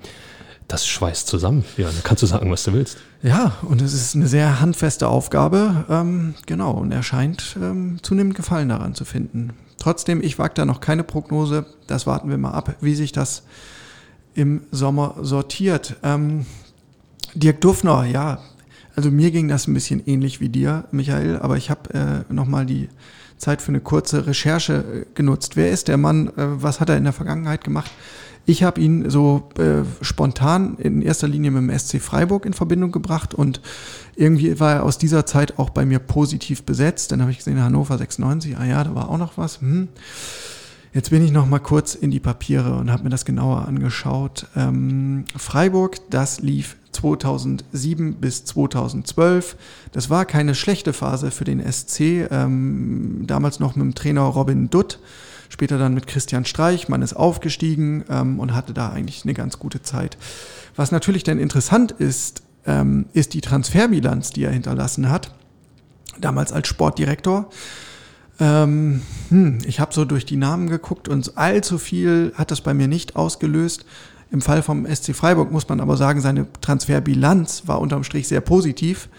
Das schweißt zusammen. Ja, dann kannst du sagen, was du willst. Ja, und es ist eine sehr handfeste Aufgabe. Ähm, genau, und er scheint ähm, zunehmend Gefallen daran zu finden. Trotzdem, ich wage da noch keine Prognose. Das warten wir mal ab, wie sich das im Sommer sortiert. Ähm, Dirk Duffner, ja, also mir ging das ein bisschen ähnlich wie dir, Michael, aber ich habe äh, nochmal die Zeit für eine kurze Recherche äh, genutzt. Wer ist der Mann? Äh, was hat er in der Vergangenheit gemacht? Ich habe ihn so äh, spontan in erster Linie mit dem SC Freiburg in Verbindung gebracht und irgendwie war er aus dieser Zeit auch bei mir positiv besetzt. Dann habe ich gesehen, Hannover 96, ah ja, da war auch noch was. Hm. Jetzt bin ich noch mal kurz in die Papiere und habe mir das genauer angeschaut. Ähm, Freiburg, das lief 2007 bis 2012. Das war keine schlechte Phase für den SC. Ähm, damals noch mit dem Trainer Robin Dutt, später dann mit Christian Streich. Man ist aufgestiegen ähm, und hatte da eigentlich eine ganz gute Zeit. Was natürlich dann interessant ist, ähm, ist die Transferbilanz, die er hinterlassen hat. Damals als Sportdirektor. Ähm, hm, ich habe so durch die Namen geguckt und allzu viel hat das bei mir nicht ausgelöst. Im Fall vom SC Freiburg muss man aber sagen, seine Transferbilanz war unterm Strich sehr positiv,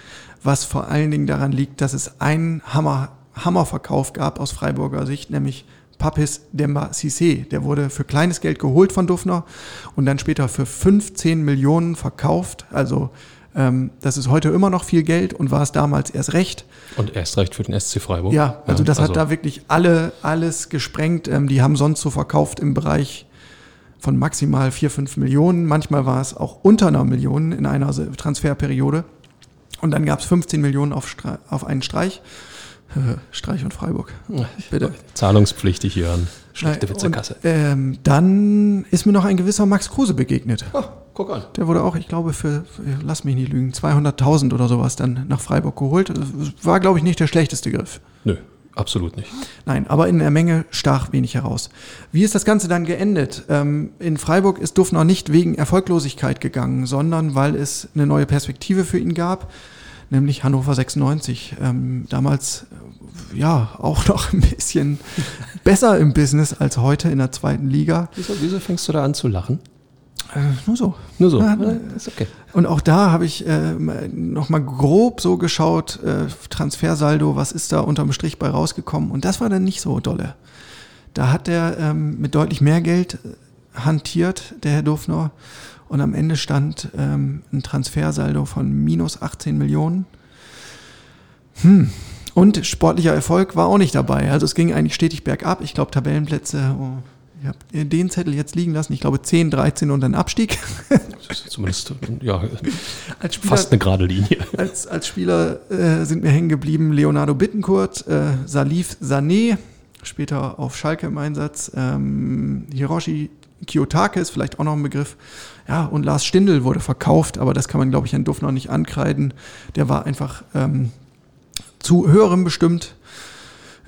was vor allen Dingen daran liegt, dass es einen Hammer, Hammerverkauf gab aus Freiburger Sicht, nämlich Papis Demba Cissé. Der wurde für kleines Geld geholt von Dufner und dann später für 15 Millionen verkauft. Also ähm, das ist heute immer noch viel Geld und war es damals erst recht. Und erst recht für den SC Freiburg. Ja, also das also hat da wirklich alle, alles gesprengt. Ähm, die haben sonst so verkauft im Bereich von maximal 4, 5 Millionen. Manchmal war es auch unter einer Million in einer Transferperiode. Und dann gab es 15 Millionen auf, auf einen Streich. *laughs* Streich und Freiburg. Bitte. Zahlungspflichtig, Jörn. Schlechte Witzekasse. Ähm, dann ist mir noch ein gewisser Max Kruse begegnet. Oh, guck an. Der wurde auch, ich glaube, für, lass mich nicht lügen, 200.000 oder sowas dann nach Freiburg geholt. War, glaube ich, nicht der schlechteste Griff. Nö, absolut nicht. Nein, aber in der Menge stach wenig heraus. Wie ist das Ganze dann geendet? Ähm, in Freiburg ist Duffner nicht wegen Erfolglosigkeit gegangen, sondern weil es eine neue Perspektive für ihn gab nämlich Hannover 96. Ähm, damals ja auch noch ein bisschen besser im Business als heute in der zweiten Liga. Wieso, wieso fängst du da an zu lachen? Äh, nur so. Nur so. Ja, ist okay. Und auch da habe ich äh, nochmal grob so geschaut, äh, Transfersaldo, was ist da unterm Strich bei rausgekommen? Und das war dann nicht so dolle. Da hat er ähm, mit deutlich mehr Geld äh, hantiert, der Herr Dufner. Und am Ende stand ähm, ein Transfersaldo von minus 18 Millionen. Hm. Und sportlicher Erfolg war auch nicht dabei. Also es ging eigentlich stetig bergab. Ich glaube, Tabellenplätze, oh, ich habe den Zettel jetzt liegen lassen. Ich glaube 10, 13 und dann Abstieg. *laughs* Zumindest, ja, Spieler, fast eine gerade Linie. Als, als Spieler äh, sind mir hängen geblieben Leonardo Bittencourt, äh, Salif Sané, später auf Schalke im Einsatz, ähm, Hiroshi Kiyotake ist vielleicht auch noch ein Begriff. Ja, und Lars Stindl wurde verkauft, aber das kann man, glaube ich, Herrn Duff noch nicht ankreiden. Der war einfach ähm, zu höherem bestimmt.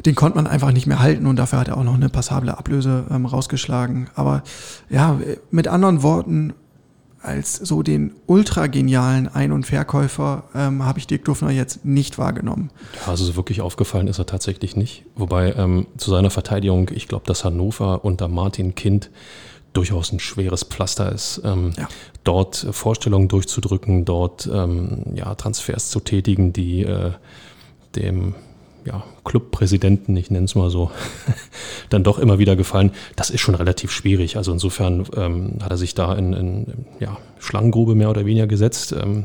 Den konnte man einfach nicht mehr halten und dafür hat er auch noch eine passable Ablöse ähm, rausgeschlagen. Aber ja, mit anderen Worten, als so den ultra genialen Ein- und Verkäufer ähm, habe ich Dirk Duffner jetzt nicht wahrgenommen. Ja, also so wirklich aufgefallen ist er tatsächlich nicht. Wobei ähm, zu seiner Verteidigung, ich glaube, dass Hannover unter Martin Kind durchaus ein schweres Pflaster ist, ähm, ja. dort Vorstellungen durchzudrücken, dort ähm, ja, Transfers zu tätigen, die äh, dem ja, Clubpräsidenten, ich nenne es mal so, *laughs* dann doch immer wieder gefallen. Das ist schon relativ schwierig. Also insofern ähm, hat er sich da in, in ja, Schlangengrube mehr oder weniger gesetzt. Ähm,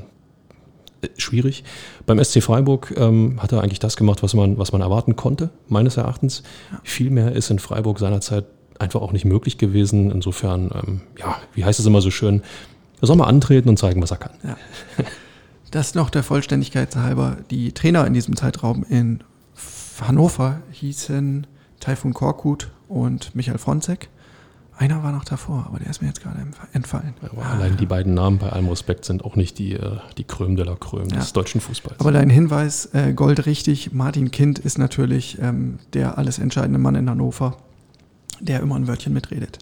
äh, schwierig. Beim SC Freiburg ähm, hat er eigentlich das gemacht, was man, was man erwarten konnte, meines Erachtens. Ja. Viel mehr ist in Freiburg seinerzeit einfach auch nicht möglich gewesen. Insofern, ähm, ja, wie heißt es immer so schön, er soll mal antreten und zeigen, was er kann. Ja. Das noch der Vollständigkeit halber. Die Trainer in diesem Zeitraum in Hannover hießen Taifun Korkut und Michael Fronzek. Einer war noch davor, aber der ist mir jetzt gerade entfallen. Ja, ah, allein die beiden Namen bei allem Respekt sind auch nicht die, äh, die Kröm de la Kröm ja. des deutschen Fußballs. Aber dein Hinweis, äh, Gold richtig, Martin Kind ist natürlich ähm, der alles entscheidende Mann in Hannover der immer ein Wörtchen mitredet.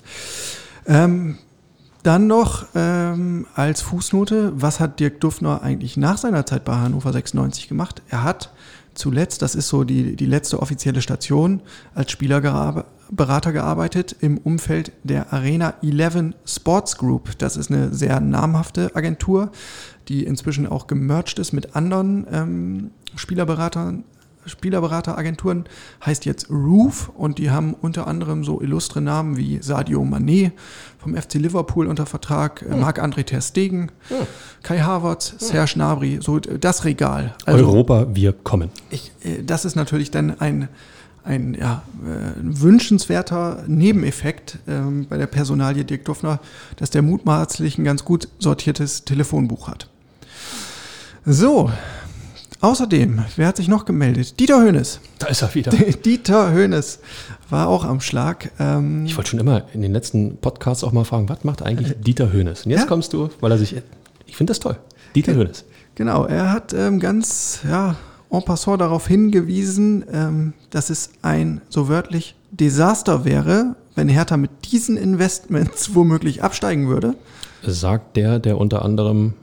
Ähm, dann noch ähm, als Fußnote, was hat Dirk Duffner eigentlich nach seiner Zeit bei Hannover 96 gemacht? Er hat zuletzt, das ist so die, die letzte offizielle Station, als Spielerberater gearbeitet im Umfeld der Arena 11 Sports Group. Das ist eine sehr namhafte Agentur, die inzwischen auch gemerged ist mit anderen ähm, Spielerberatern Spielerberateragenturen, heißt jetzt Roof und die haben unter anderem so illustre Namen wie Sadio Mané vom FC Liverpool unter Vertrag, äh, Marc-André Ter Stegen, Kai Havertz, Serge Gnabry, so das Regal. Also Europa, wir kommen. ich, äh, das ist natürlich dann ein, ein ja, äh, wünschenswerter Nebeneffekt ähm, bei der Personalie Dirk Duffner, dass der mutmaßlich ein ganz gut sortiertes Telefonbuch hat. So, außerdem, wer hat sich noch gemeldet? Dieter Hönes. Da ist er wieder. *laughs* Dieter Hönes war auch am Schlag. Ähm, Ich wollte schon immer in den letzten Podcasts auch mal fragen, was macht eigentlich Dieter Hönes? Und jetzt Ja. kommst du, weil er sich, ich finde das toll. Dieter Hönes. Genau, er hat ähm, ganz ja, en passant darauf hingewiesen, ähm, dass es ein so wörtlich Desaster wäre, wenn Hertha mit diesen Investments *laughs* womöglich absteigen würde. Sagt der, der unter anderem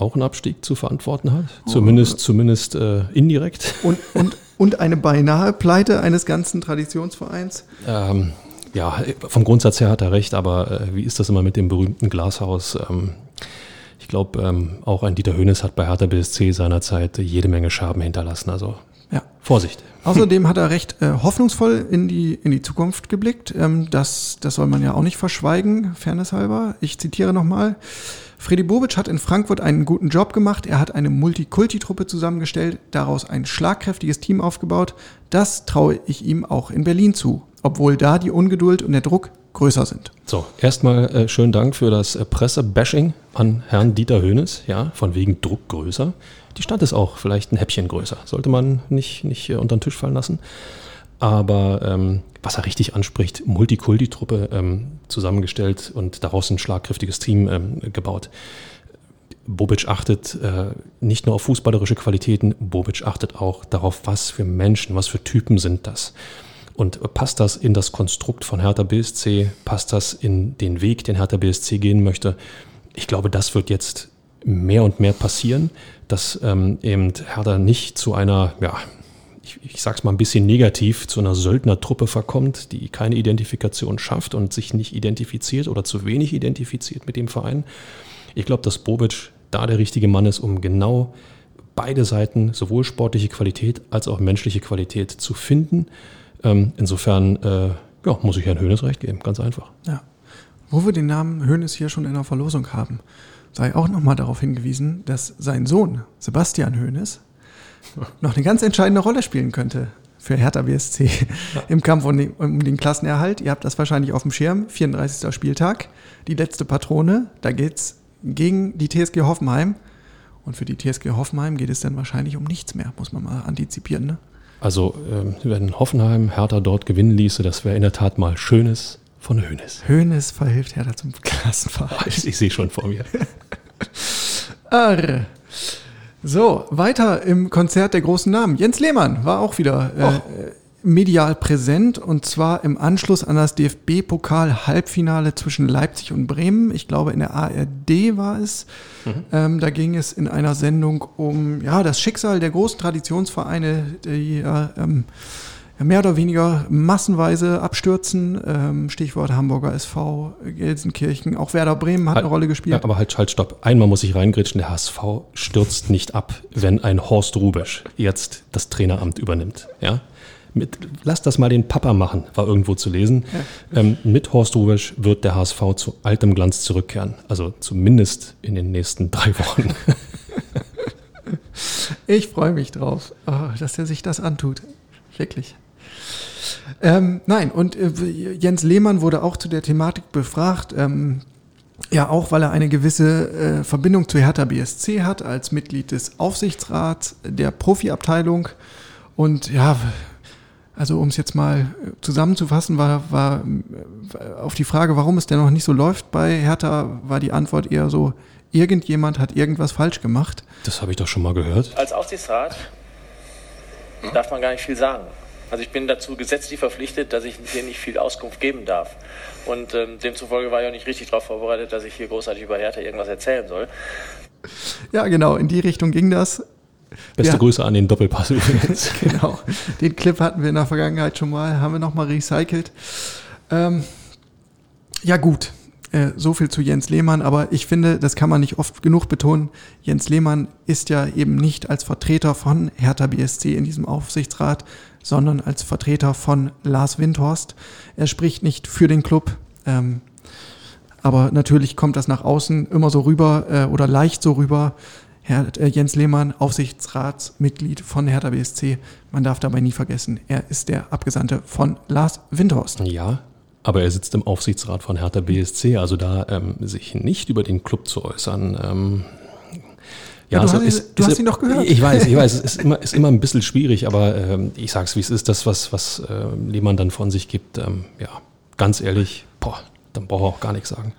auch einen Abstieg zu verantworten hat. Zumindest, zumindest äh, indirekt. Und, und, und eine beinahe Pleite eines ganzen Traditionsvereins. Ähm, ja, vom Grundsatz her hat er recht, aber äh, wie ist das immer mit dem berühmten Glashaus? Ähm, ich glaube, ähm, auch ein Dieter Hönes hat bei Hertha BSC seinerzeit jede Menge Scherben hinterlassen. Also Ja. Vorsicht. Außerdem hat er recht äh, hoffnungsvoll in die, in die Zukunft geblickt. Ähm, das, das soll man ja auch nicht verschweigen, fairness halber. Ich zitiere nochmal. Freddy Bobic hat in Frankfurt einen guten Job gemacht. Er hat eine Multikulti-Truppe zusammengestellt, daraus ein schlagkräftiges Team aufgebaut. Das traue ich ihm auch in Berlin zu, obwohl da die Ungeduld und der Druck größer sind. So, erstmal äh, schönen Dank für das äh, Presse-Bashing an Herrn Dieter Hönes, ja, von wegen Druck größer. Die Stadt ist auch vielleicht ein Häppchen größer. Sollte man nicht, nicht äh, unter den Tisch fallen lassen. Aber ähm, was er richtig anspricht, Multikulti-Truppe ähm, zusammengestellt und daraus ein schlagkräftiges Team ähm, gebaut. Bobic achtet äh, nicht nur auf fußballerische Qualitäten, Bobic achtet auch darauf, was für Menschen, was für Typen sind das. Und passt das in das Konstrukt von Hertha BSC? Passt das in den Weg, den Hertha BSC gehen möchte? Ich glaube, das wird jetzt mehr und mehr passieren, dass ähm, eben Hertha nicht zu einer, ja, ich, ich sag's mal ein bisschen negativ, zu einer Söldnertruppe verkommt, die keine Identifikation schafft und sich nicht identifiziert oder zu wenig identifiziert mit dem Verein. Ich glaube, dass Bobic da der richtige Mann ist, um genau beide Seiten, sowohl sportliche Qualität als auch menschliche Qualität zu finden. Ähm, insofern äh, ja, muss ich Herrn Hönes recht geben, ganz einfach. Ja. Wo wir den Namen Hönes hier schon in der Verlosung haben, sei auch nochmal darauf hingewiesen, dass sein Sohn Sebastian Hönes noch eine ganz entscheidende Rolle spielen könnte für Hertha BSC im Kampf um den, um den Klassenerhalt. Ihr habt das wahrscheinlich auf dem Schirm. 34. Spieltag, die letzte Patrone. Da geht's gegen die TSG Hoffenheim. Und für die TSG Hoffenheim geht es dann wahrscheinlich um nichts mehr, muss man mal antizipieren. Ne? Also, ähm, wenn Hoffenheim Hertha dort gewinnen ließe, das wäre in der Tat mal Schönes von Hönes. Hönes verhilft Hertha zum Klassenverein. Ich, *laughs* ich sehe schon vor mir. *laughs* Arr. So, weiter im Konzert der großen Namen. Jens Lehmann war auch wieder äh, medial präsent und zwar im Anschluss an das DFB-Pokal-Halbfinale zwischen Leipzig und Bremen. Ich glaube, in der ARD war es. Ähm, da ging es in einer Sendung um ja, das Schicksal der großen Traditionsvereine, die ja, ähm, mehr oder weniger massenweise abstürzen. Ähm, Stichwort Hamburger SV, Gelsenkirchen, auch Werder Bremen hat eine Rolle gespielt. Ja, aber halt, halt, stopp. Einmal muss ich reingrätschen, der HSV stürzt nicht ab, wenn ein Horst Rubesch jetzt das Traineramt übernimmt. Ja? Mit, lass das mal den Papa machen, war irgendwo zu lesen. Ähm, mit Horst Rubesch wird der HSV zu altem Glanz zurückkehren. Also zumindest in den nächsten *laughs* drei Wochen. Ich freue mich drauf, oh, dass er sich das antut. Wirklich. Ähm, nein, und äh, Jens Lehmann wurde auch zu der Thematik befragt. Ähm, ja, auch weil er eine gewisse äh, Verbindung zu Hertha BSC hat, als Mitglied des Aufsichtsrats der Profiabteilung. Und ja, also um es jetzt mal äh, zusammenzufassen, war, war auf die Frage, warum es denn noch nicht so läuft bei Hertha, war die Antwort eher so, irgendjemand hat irgendwas falsch gemacht. Das habe ich doch schon mal gehört. Als Aufsichtsrat darf man gar nicht viel sagen. Also ich bin dazu gesetzlich verpflichtet, dass ich hier nicht viel Auskunft geben darf. Und ähm, demzufolge war ich auch nicht richtig darauf vorbereitet, dass ich hier großartig über Hertha irgendwas erzählen soll. Ja, genau, in die Richtung ging das. Beste Ja. Grüße an den Doppelpass *laughs* übrigens. Genau. Den Clip hatten wir in der Vergangenheit schon mal, haben wir nochmal recycelt. Ähm, ja, gut. Äh, so viel zu Jens Lehmann, aber ich finde, das kann man nicht oft genug betonen. Jens Lehmann ist ja eben nicht als Vertreter von Hertha BSC in diesem Aufsichtsrat, sondern als Vertreter von Lars Windhorst. Er spricht nicht für den Club, ähm, aber natürlich kommt das nach außen immer so rüber äh, oder leicht so rüber. Herr, äh, Jens Lehmann, Aufsichtsratsmitglied von Hertha BSC. Man darf dabei nie vergessen, er ist der Abgesandte von Lars Windhorst. Ja, aber er sitzt im Aufsichtsrat von Hertha BSC, also da ähm, sich nicht über den Club zu äußern. Ähm, ja, ja, du, hast, ist, du ist, hast, ihn doch gehört. Ich weiß, ich weiß, es ist *laughs* immer, ist immer ein bisschen schwierig, aber ähm, ich sag's wie es ist, das, was, was äh, Lehmann dann von sich gibt, ähm, ja, ganz ehrlich, boah, dann braucht er auch gar nichts sagen.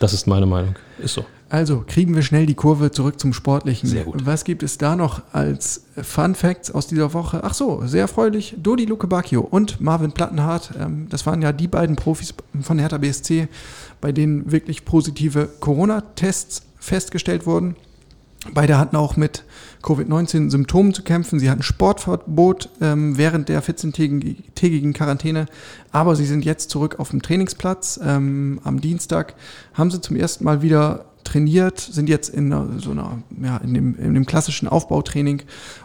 Das ist meine Meinung. Ist so. Also kriegen wir schnell die Kurve zurück zum Sportlichen. Sehr gut. Was gibt es da noch als Fun Facts aus dieser Woche? Ach so, sehr erfreulich. Dodi Luke Bacchio und Marvin Plattenhardt. Ähm, das waren ja die beiden Profis von Hertha BSC, bei denen wirklich positive Corona-Tests festgestellt wurden. Beide hatten auch mit Covid-19 Symptomen zu kämpfen. Sie hatten Sportverbot ähm, während der 14-tägigen Quarantäne, aber sie sind jetzt zurück auf dem Trainingsplatz. Ähm, am Dienstag haben sie zum ersten Mal wieder trainiert, sind jetzt in so einer, ja, in dem, in dem klassischen Aufbautraining,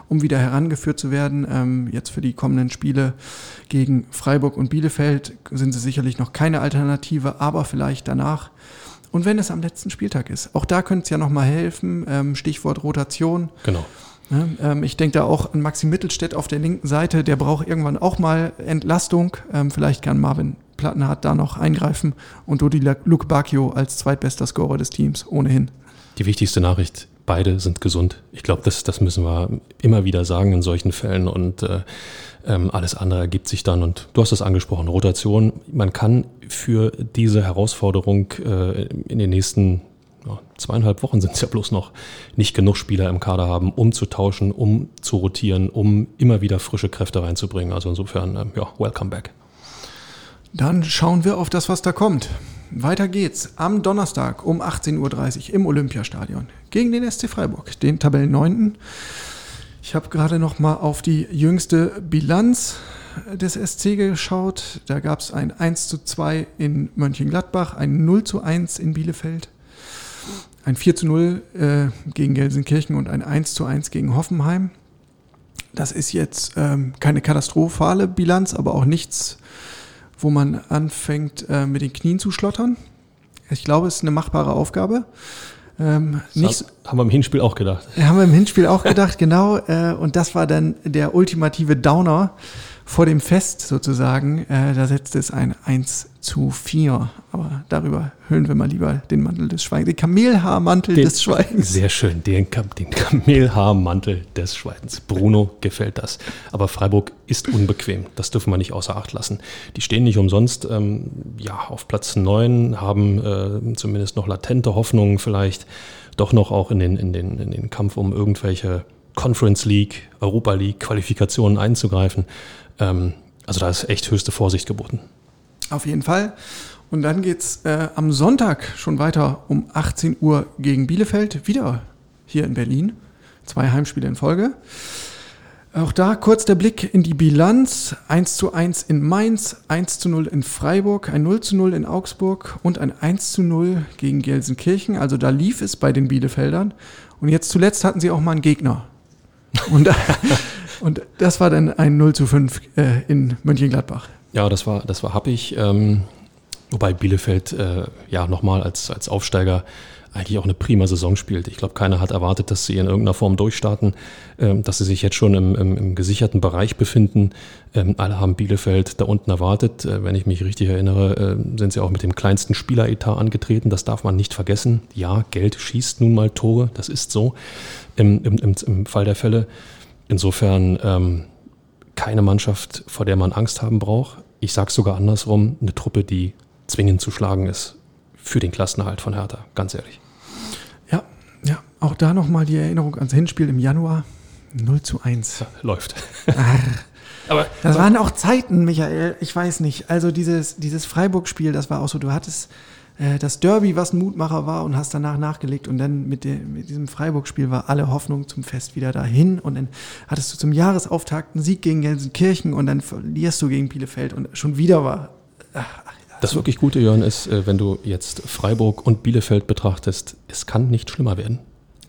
um wieder herangeführt zu werden. Ähm, jetzt für die kommenden Spiele gegen Freiburg und Bielefeld sind sie sicherlich noch keine Alternative, aber vielleicht danach. Und wenn es am letzten Spieltag ist, auch da könnte es ja nochmal helfen. Ähm, Stichwort Rotation. Genau. Ja, ähm, ich denke da auch an Maxi Mittelstädt auf der linken Seite, der braucht irgendwann auch mal Entlastung. Ähm, vielleicht kann Marvin Plattenhardt da noch eingreifen und Dodi Luke Bacchio als zweitbester Scorer des Teams ohnehin. Die wichtigste Nachricht, beide sind gesund. Ich glaube, das, das müssen wir immer wieder sagen in solchen Fällen und äh, ähm, alles andere ergibt sich dann. Und du hast es angesprochen, Rotation. Man kann für diese Herausforderung äh, in den nächsten ja, zweieinhalb Wochen sind es ja bloß noch, nicht genug Spieler im Kader haben, um zu tauschen, um zu rotieren, um immer wieder frische Kräfte reinzubringen. Also insofern, äh, ja, welcome back. Dann schauen wir auf das, was da kommt. Weiter geht's am Donnerstag um 18.30 Uhr im Olympiastadion gegen den SC Freiburg, den Tabellenneunten. Ich habe gerade noch mal auf die jüngste Bilanz des SC geschaut. Da gab es ein 1 zu 2 in Mönchengladbach, ein 0 zu 1 in Bielefeld, ein 4 zu 0 äh, gegen Gelsenkirchen und ein 1 zu 1 gegen Hoffenheim. Das ist jetzt ähm, keine katastrophale Bilanz, aber auch nichts, wo man anfängt, äh, mit den Knien zu schlottern. Ich glaube, es ist eine machbare Aufgabe. Ähm, nicht, haben wir im Hinspiel auch gedacht. *laughs* Haben wir im Hinspiel auch gedacht, genau. Äh, und das war dann der ultimative Downer vor dem Fest sozusagen. Äh, da setzte es ein 1 zu 4. Aber darüber hüllen wir mal lieber den Mantel des Schweigens, den Kamelhaarmantel den, des Schweigens. Sehr schön, den, den Kamelhaarmantel des Schweigens. Bruno gefällt das. Aber Freiburg ist unbequem. Das dürfen wir nicht außer Acht lassen. Die stehen nicht umsonst ähm, ja, auf Platz 9, haben äh, zumindest noch latente Hoffnungen vielleicht doch noch auch in den, in den, in den Kampf um irgendwelche Conference League, Europa League Qualifikationen einzugreifen. Ähm, also da ist echt höchste Vorsicht geboten. Auf jeden Fall. Und dann geht es äh, am Sonntag schon weiter um 18 Uhr gegen Bielefeld, wieder hier in Berlin. Zwei Heimspiele in Folge. Auch da kurz der Blick in die Bilanz. 1 zu 1 in Mainz, 1 zu 0 in Freiburg, ein 0 zu 0 in Augsburg und ein 1 zu 0 gegen Gelsenkirchen. Also da lief es bei den Bielefeldern. Und jetzt zuletzt hatten sie auch mal einen Gegner. Und, *laughs* und das war dann ein 0 zu 5 äh, in Mönchengladbach. Ja, das war, das war happig. Ähm, wobei Bielefeld äh, ja nochmal als, als Aufsteiger eigentlich auch eine prima Saison spielt. Ich glaube, keiner hat erwartet, dass sie in irgendeiner Form durchstarten, ähm, dass sie sich jetzt schon im, im, im gesicherten Bereich befinden. Ähm, alle haben Bielefeld da unten erwartet. Äh, wenn ich mich richtig erinnere, äh, sind sie auch mit dem kleinsten Spieleretat angetreten. Das darf man nicht vergessen. Ja, Geld schießt nun mal Tore, das ist so im, im, im Fall der Fälle. Insofern ähm, keine Mannschaft, vor der man Angst haben braucht. Ich sage sogar andersrum, eine Truppe, die zwingend zu schlagen ist für den Klassenerhalt von Hertha, ganz ehrlich. Ja, ja, auch da nochmal die Erinnerung ans Hinspiel im Januar. 0 zu 1. Ja, läuft. *laughs* aber das waren auch Zeiten, Michael. Ich weiß nicht. Also dieses, dieses Freiburg-Spiel, das war auch so, du hattest äh, das Derby, was ein Mutmacher war und hast danach nachgelegt und dann mit, dem, mit diesem Freiburg-Spiel war alle Hoffnung zum Fest wieder dahin und dann hattest du zum Jahresauftakt einen Sieg gegen Gelsenkirchen und dann verlierst du gegen Bielefeld und schon wieder war, ach, Das wirklich Gute, Jörn, ist, äh, wenn du jetzt Freiburg und Bielefeld betrachtest, es kann nicht schlimmer werden.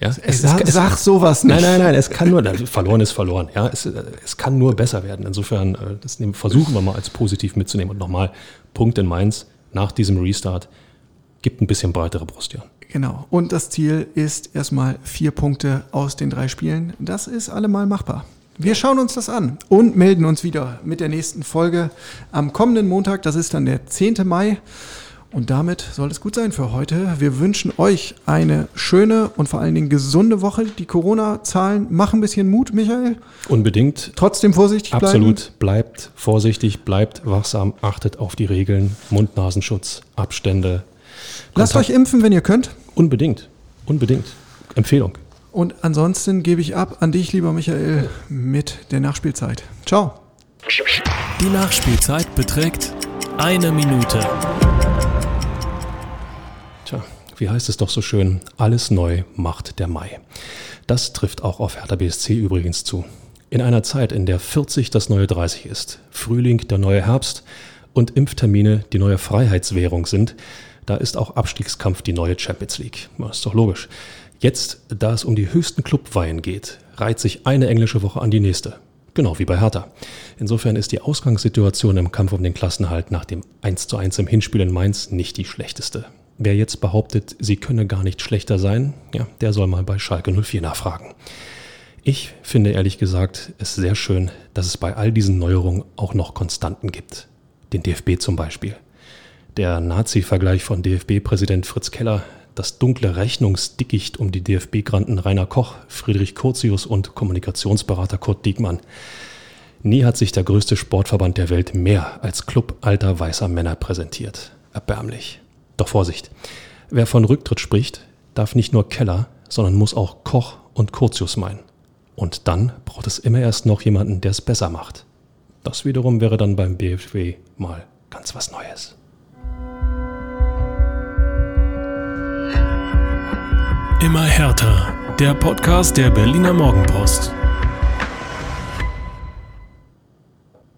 Ja, es, sag, es, sag sowas nicht. Nein, nein, nein, es kann nur, verloren ist verloren. Ja, es, es kann nur besser werden. Insofern, äh, das versuchen wir mal als positiv mitzunehmen. Und nochmal, Punkt in Mainz nach diesem Restart gibt ein bisschen breitere Brust, Jörn. Genau. Und das Ziel ist erstmal vier Punkte aus den drei Spielen. Das ist allemal machbar. Wir schauen uns das an und melden uns wieder mit der nächsten Folge am kommenden Montag. Das ist dann der 10. Mai. Und damit soll es gut sein für heute. Wir wünschen euch eine schöne und vor allen Dingen gesunde Woche. Die Corona-Zahlen machen ein bisschen Mut, Michael. Unbedingt. Trotzdem vorsichtig bleiben. Absolut. Bleibt vorsichtig, bleibt wachsam, achtet auf die Regeln. Mund-Nasenschutz, Abstände. Kontakt. Lasst euch impfen, wenn ihr könnt. Unbedingt. Unbedingt. Empfehlung. Und ansonsten gebe ich ab an dich, lieber Michael, mit der Nachspielzeit. Ciao. Die Nachspielzeit beträgt eine Minute. Tja, wie heißt es doch so schön? Alles neu macht der Mai. Das trifft auch auf Hertha BSC übrigens zu. In einer Zeit, in der 40 das neue 30 ist, Frühling der neue Herbst und Impftermine die neue Freiheitswährung sind, da ist auch Abstiegskampf die neue Champions League. Das ist doch logisch. Jetzt, da es um die höchsten Clubweihen geht, reiht sich eine englische Woche an die nächste. Genau wie bei Hertha. Insofern ist die Ausgangssituation im Kampf um den Klassenhalt nach dem 1:1 im Hinspiel in Mainz nicht die schlechteste. Wer jetzt behauptet, sie könne gar nicht schlechter sein, ja, der soll mal bei Schalke 04 nachfragen. Ich finde ehrlich gesagt es sehr schön, dass es bei all diesen Neuerungen auch noch Konstanten gibt. Den DFB zum Beispiel. Der Nazi-Vergleich von DFB-Präsident Fritz Keller das dunkle Rechnungsdickicht um die DFB-Granten Rainer Koch, Friedrich Curtius und Kommunikationsberater Kurt Diekmann. Nie hat sich der größte Sportverband der Welt mehr als Club alter weißer Männer präsentiert. Erbärmlich. Doch Vorsicht. Wer von Rücktritt spricht, darf nicht nur Keller, sondern muss auch Koch und Curtius meinen. Und dann braucht es immer erst noch jemanden, der es besser macht. Das wiederum wäre dann beim BFW mal ganz was Neues. Immer härter. Der Podcast der Berliner Morgenpost.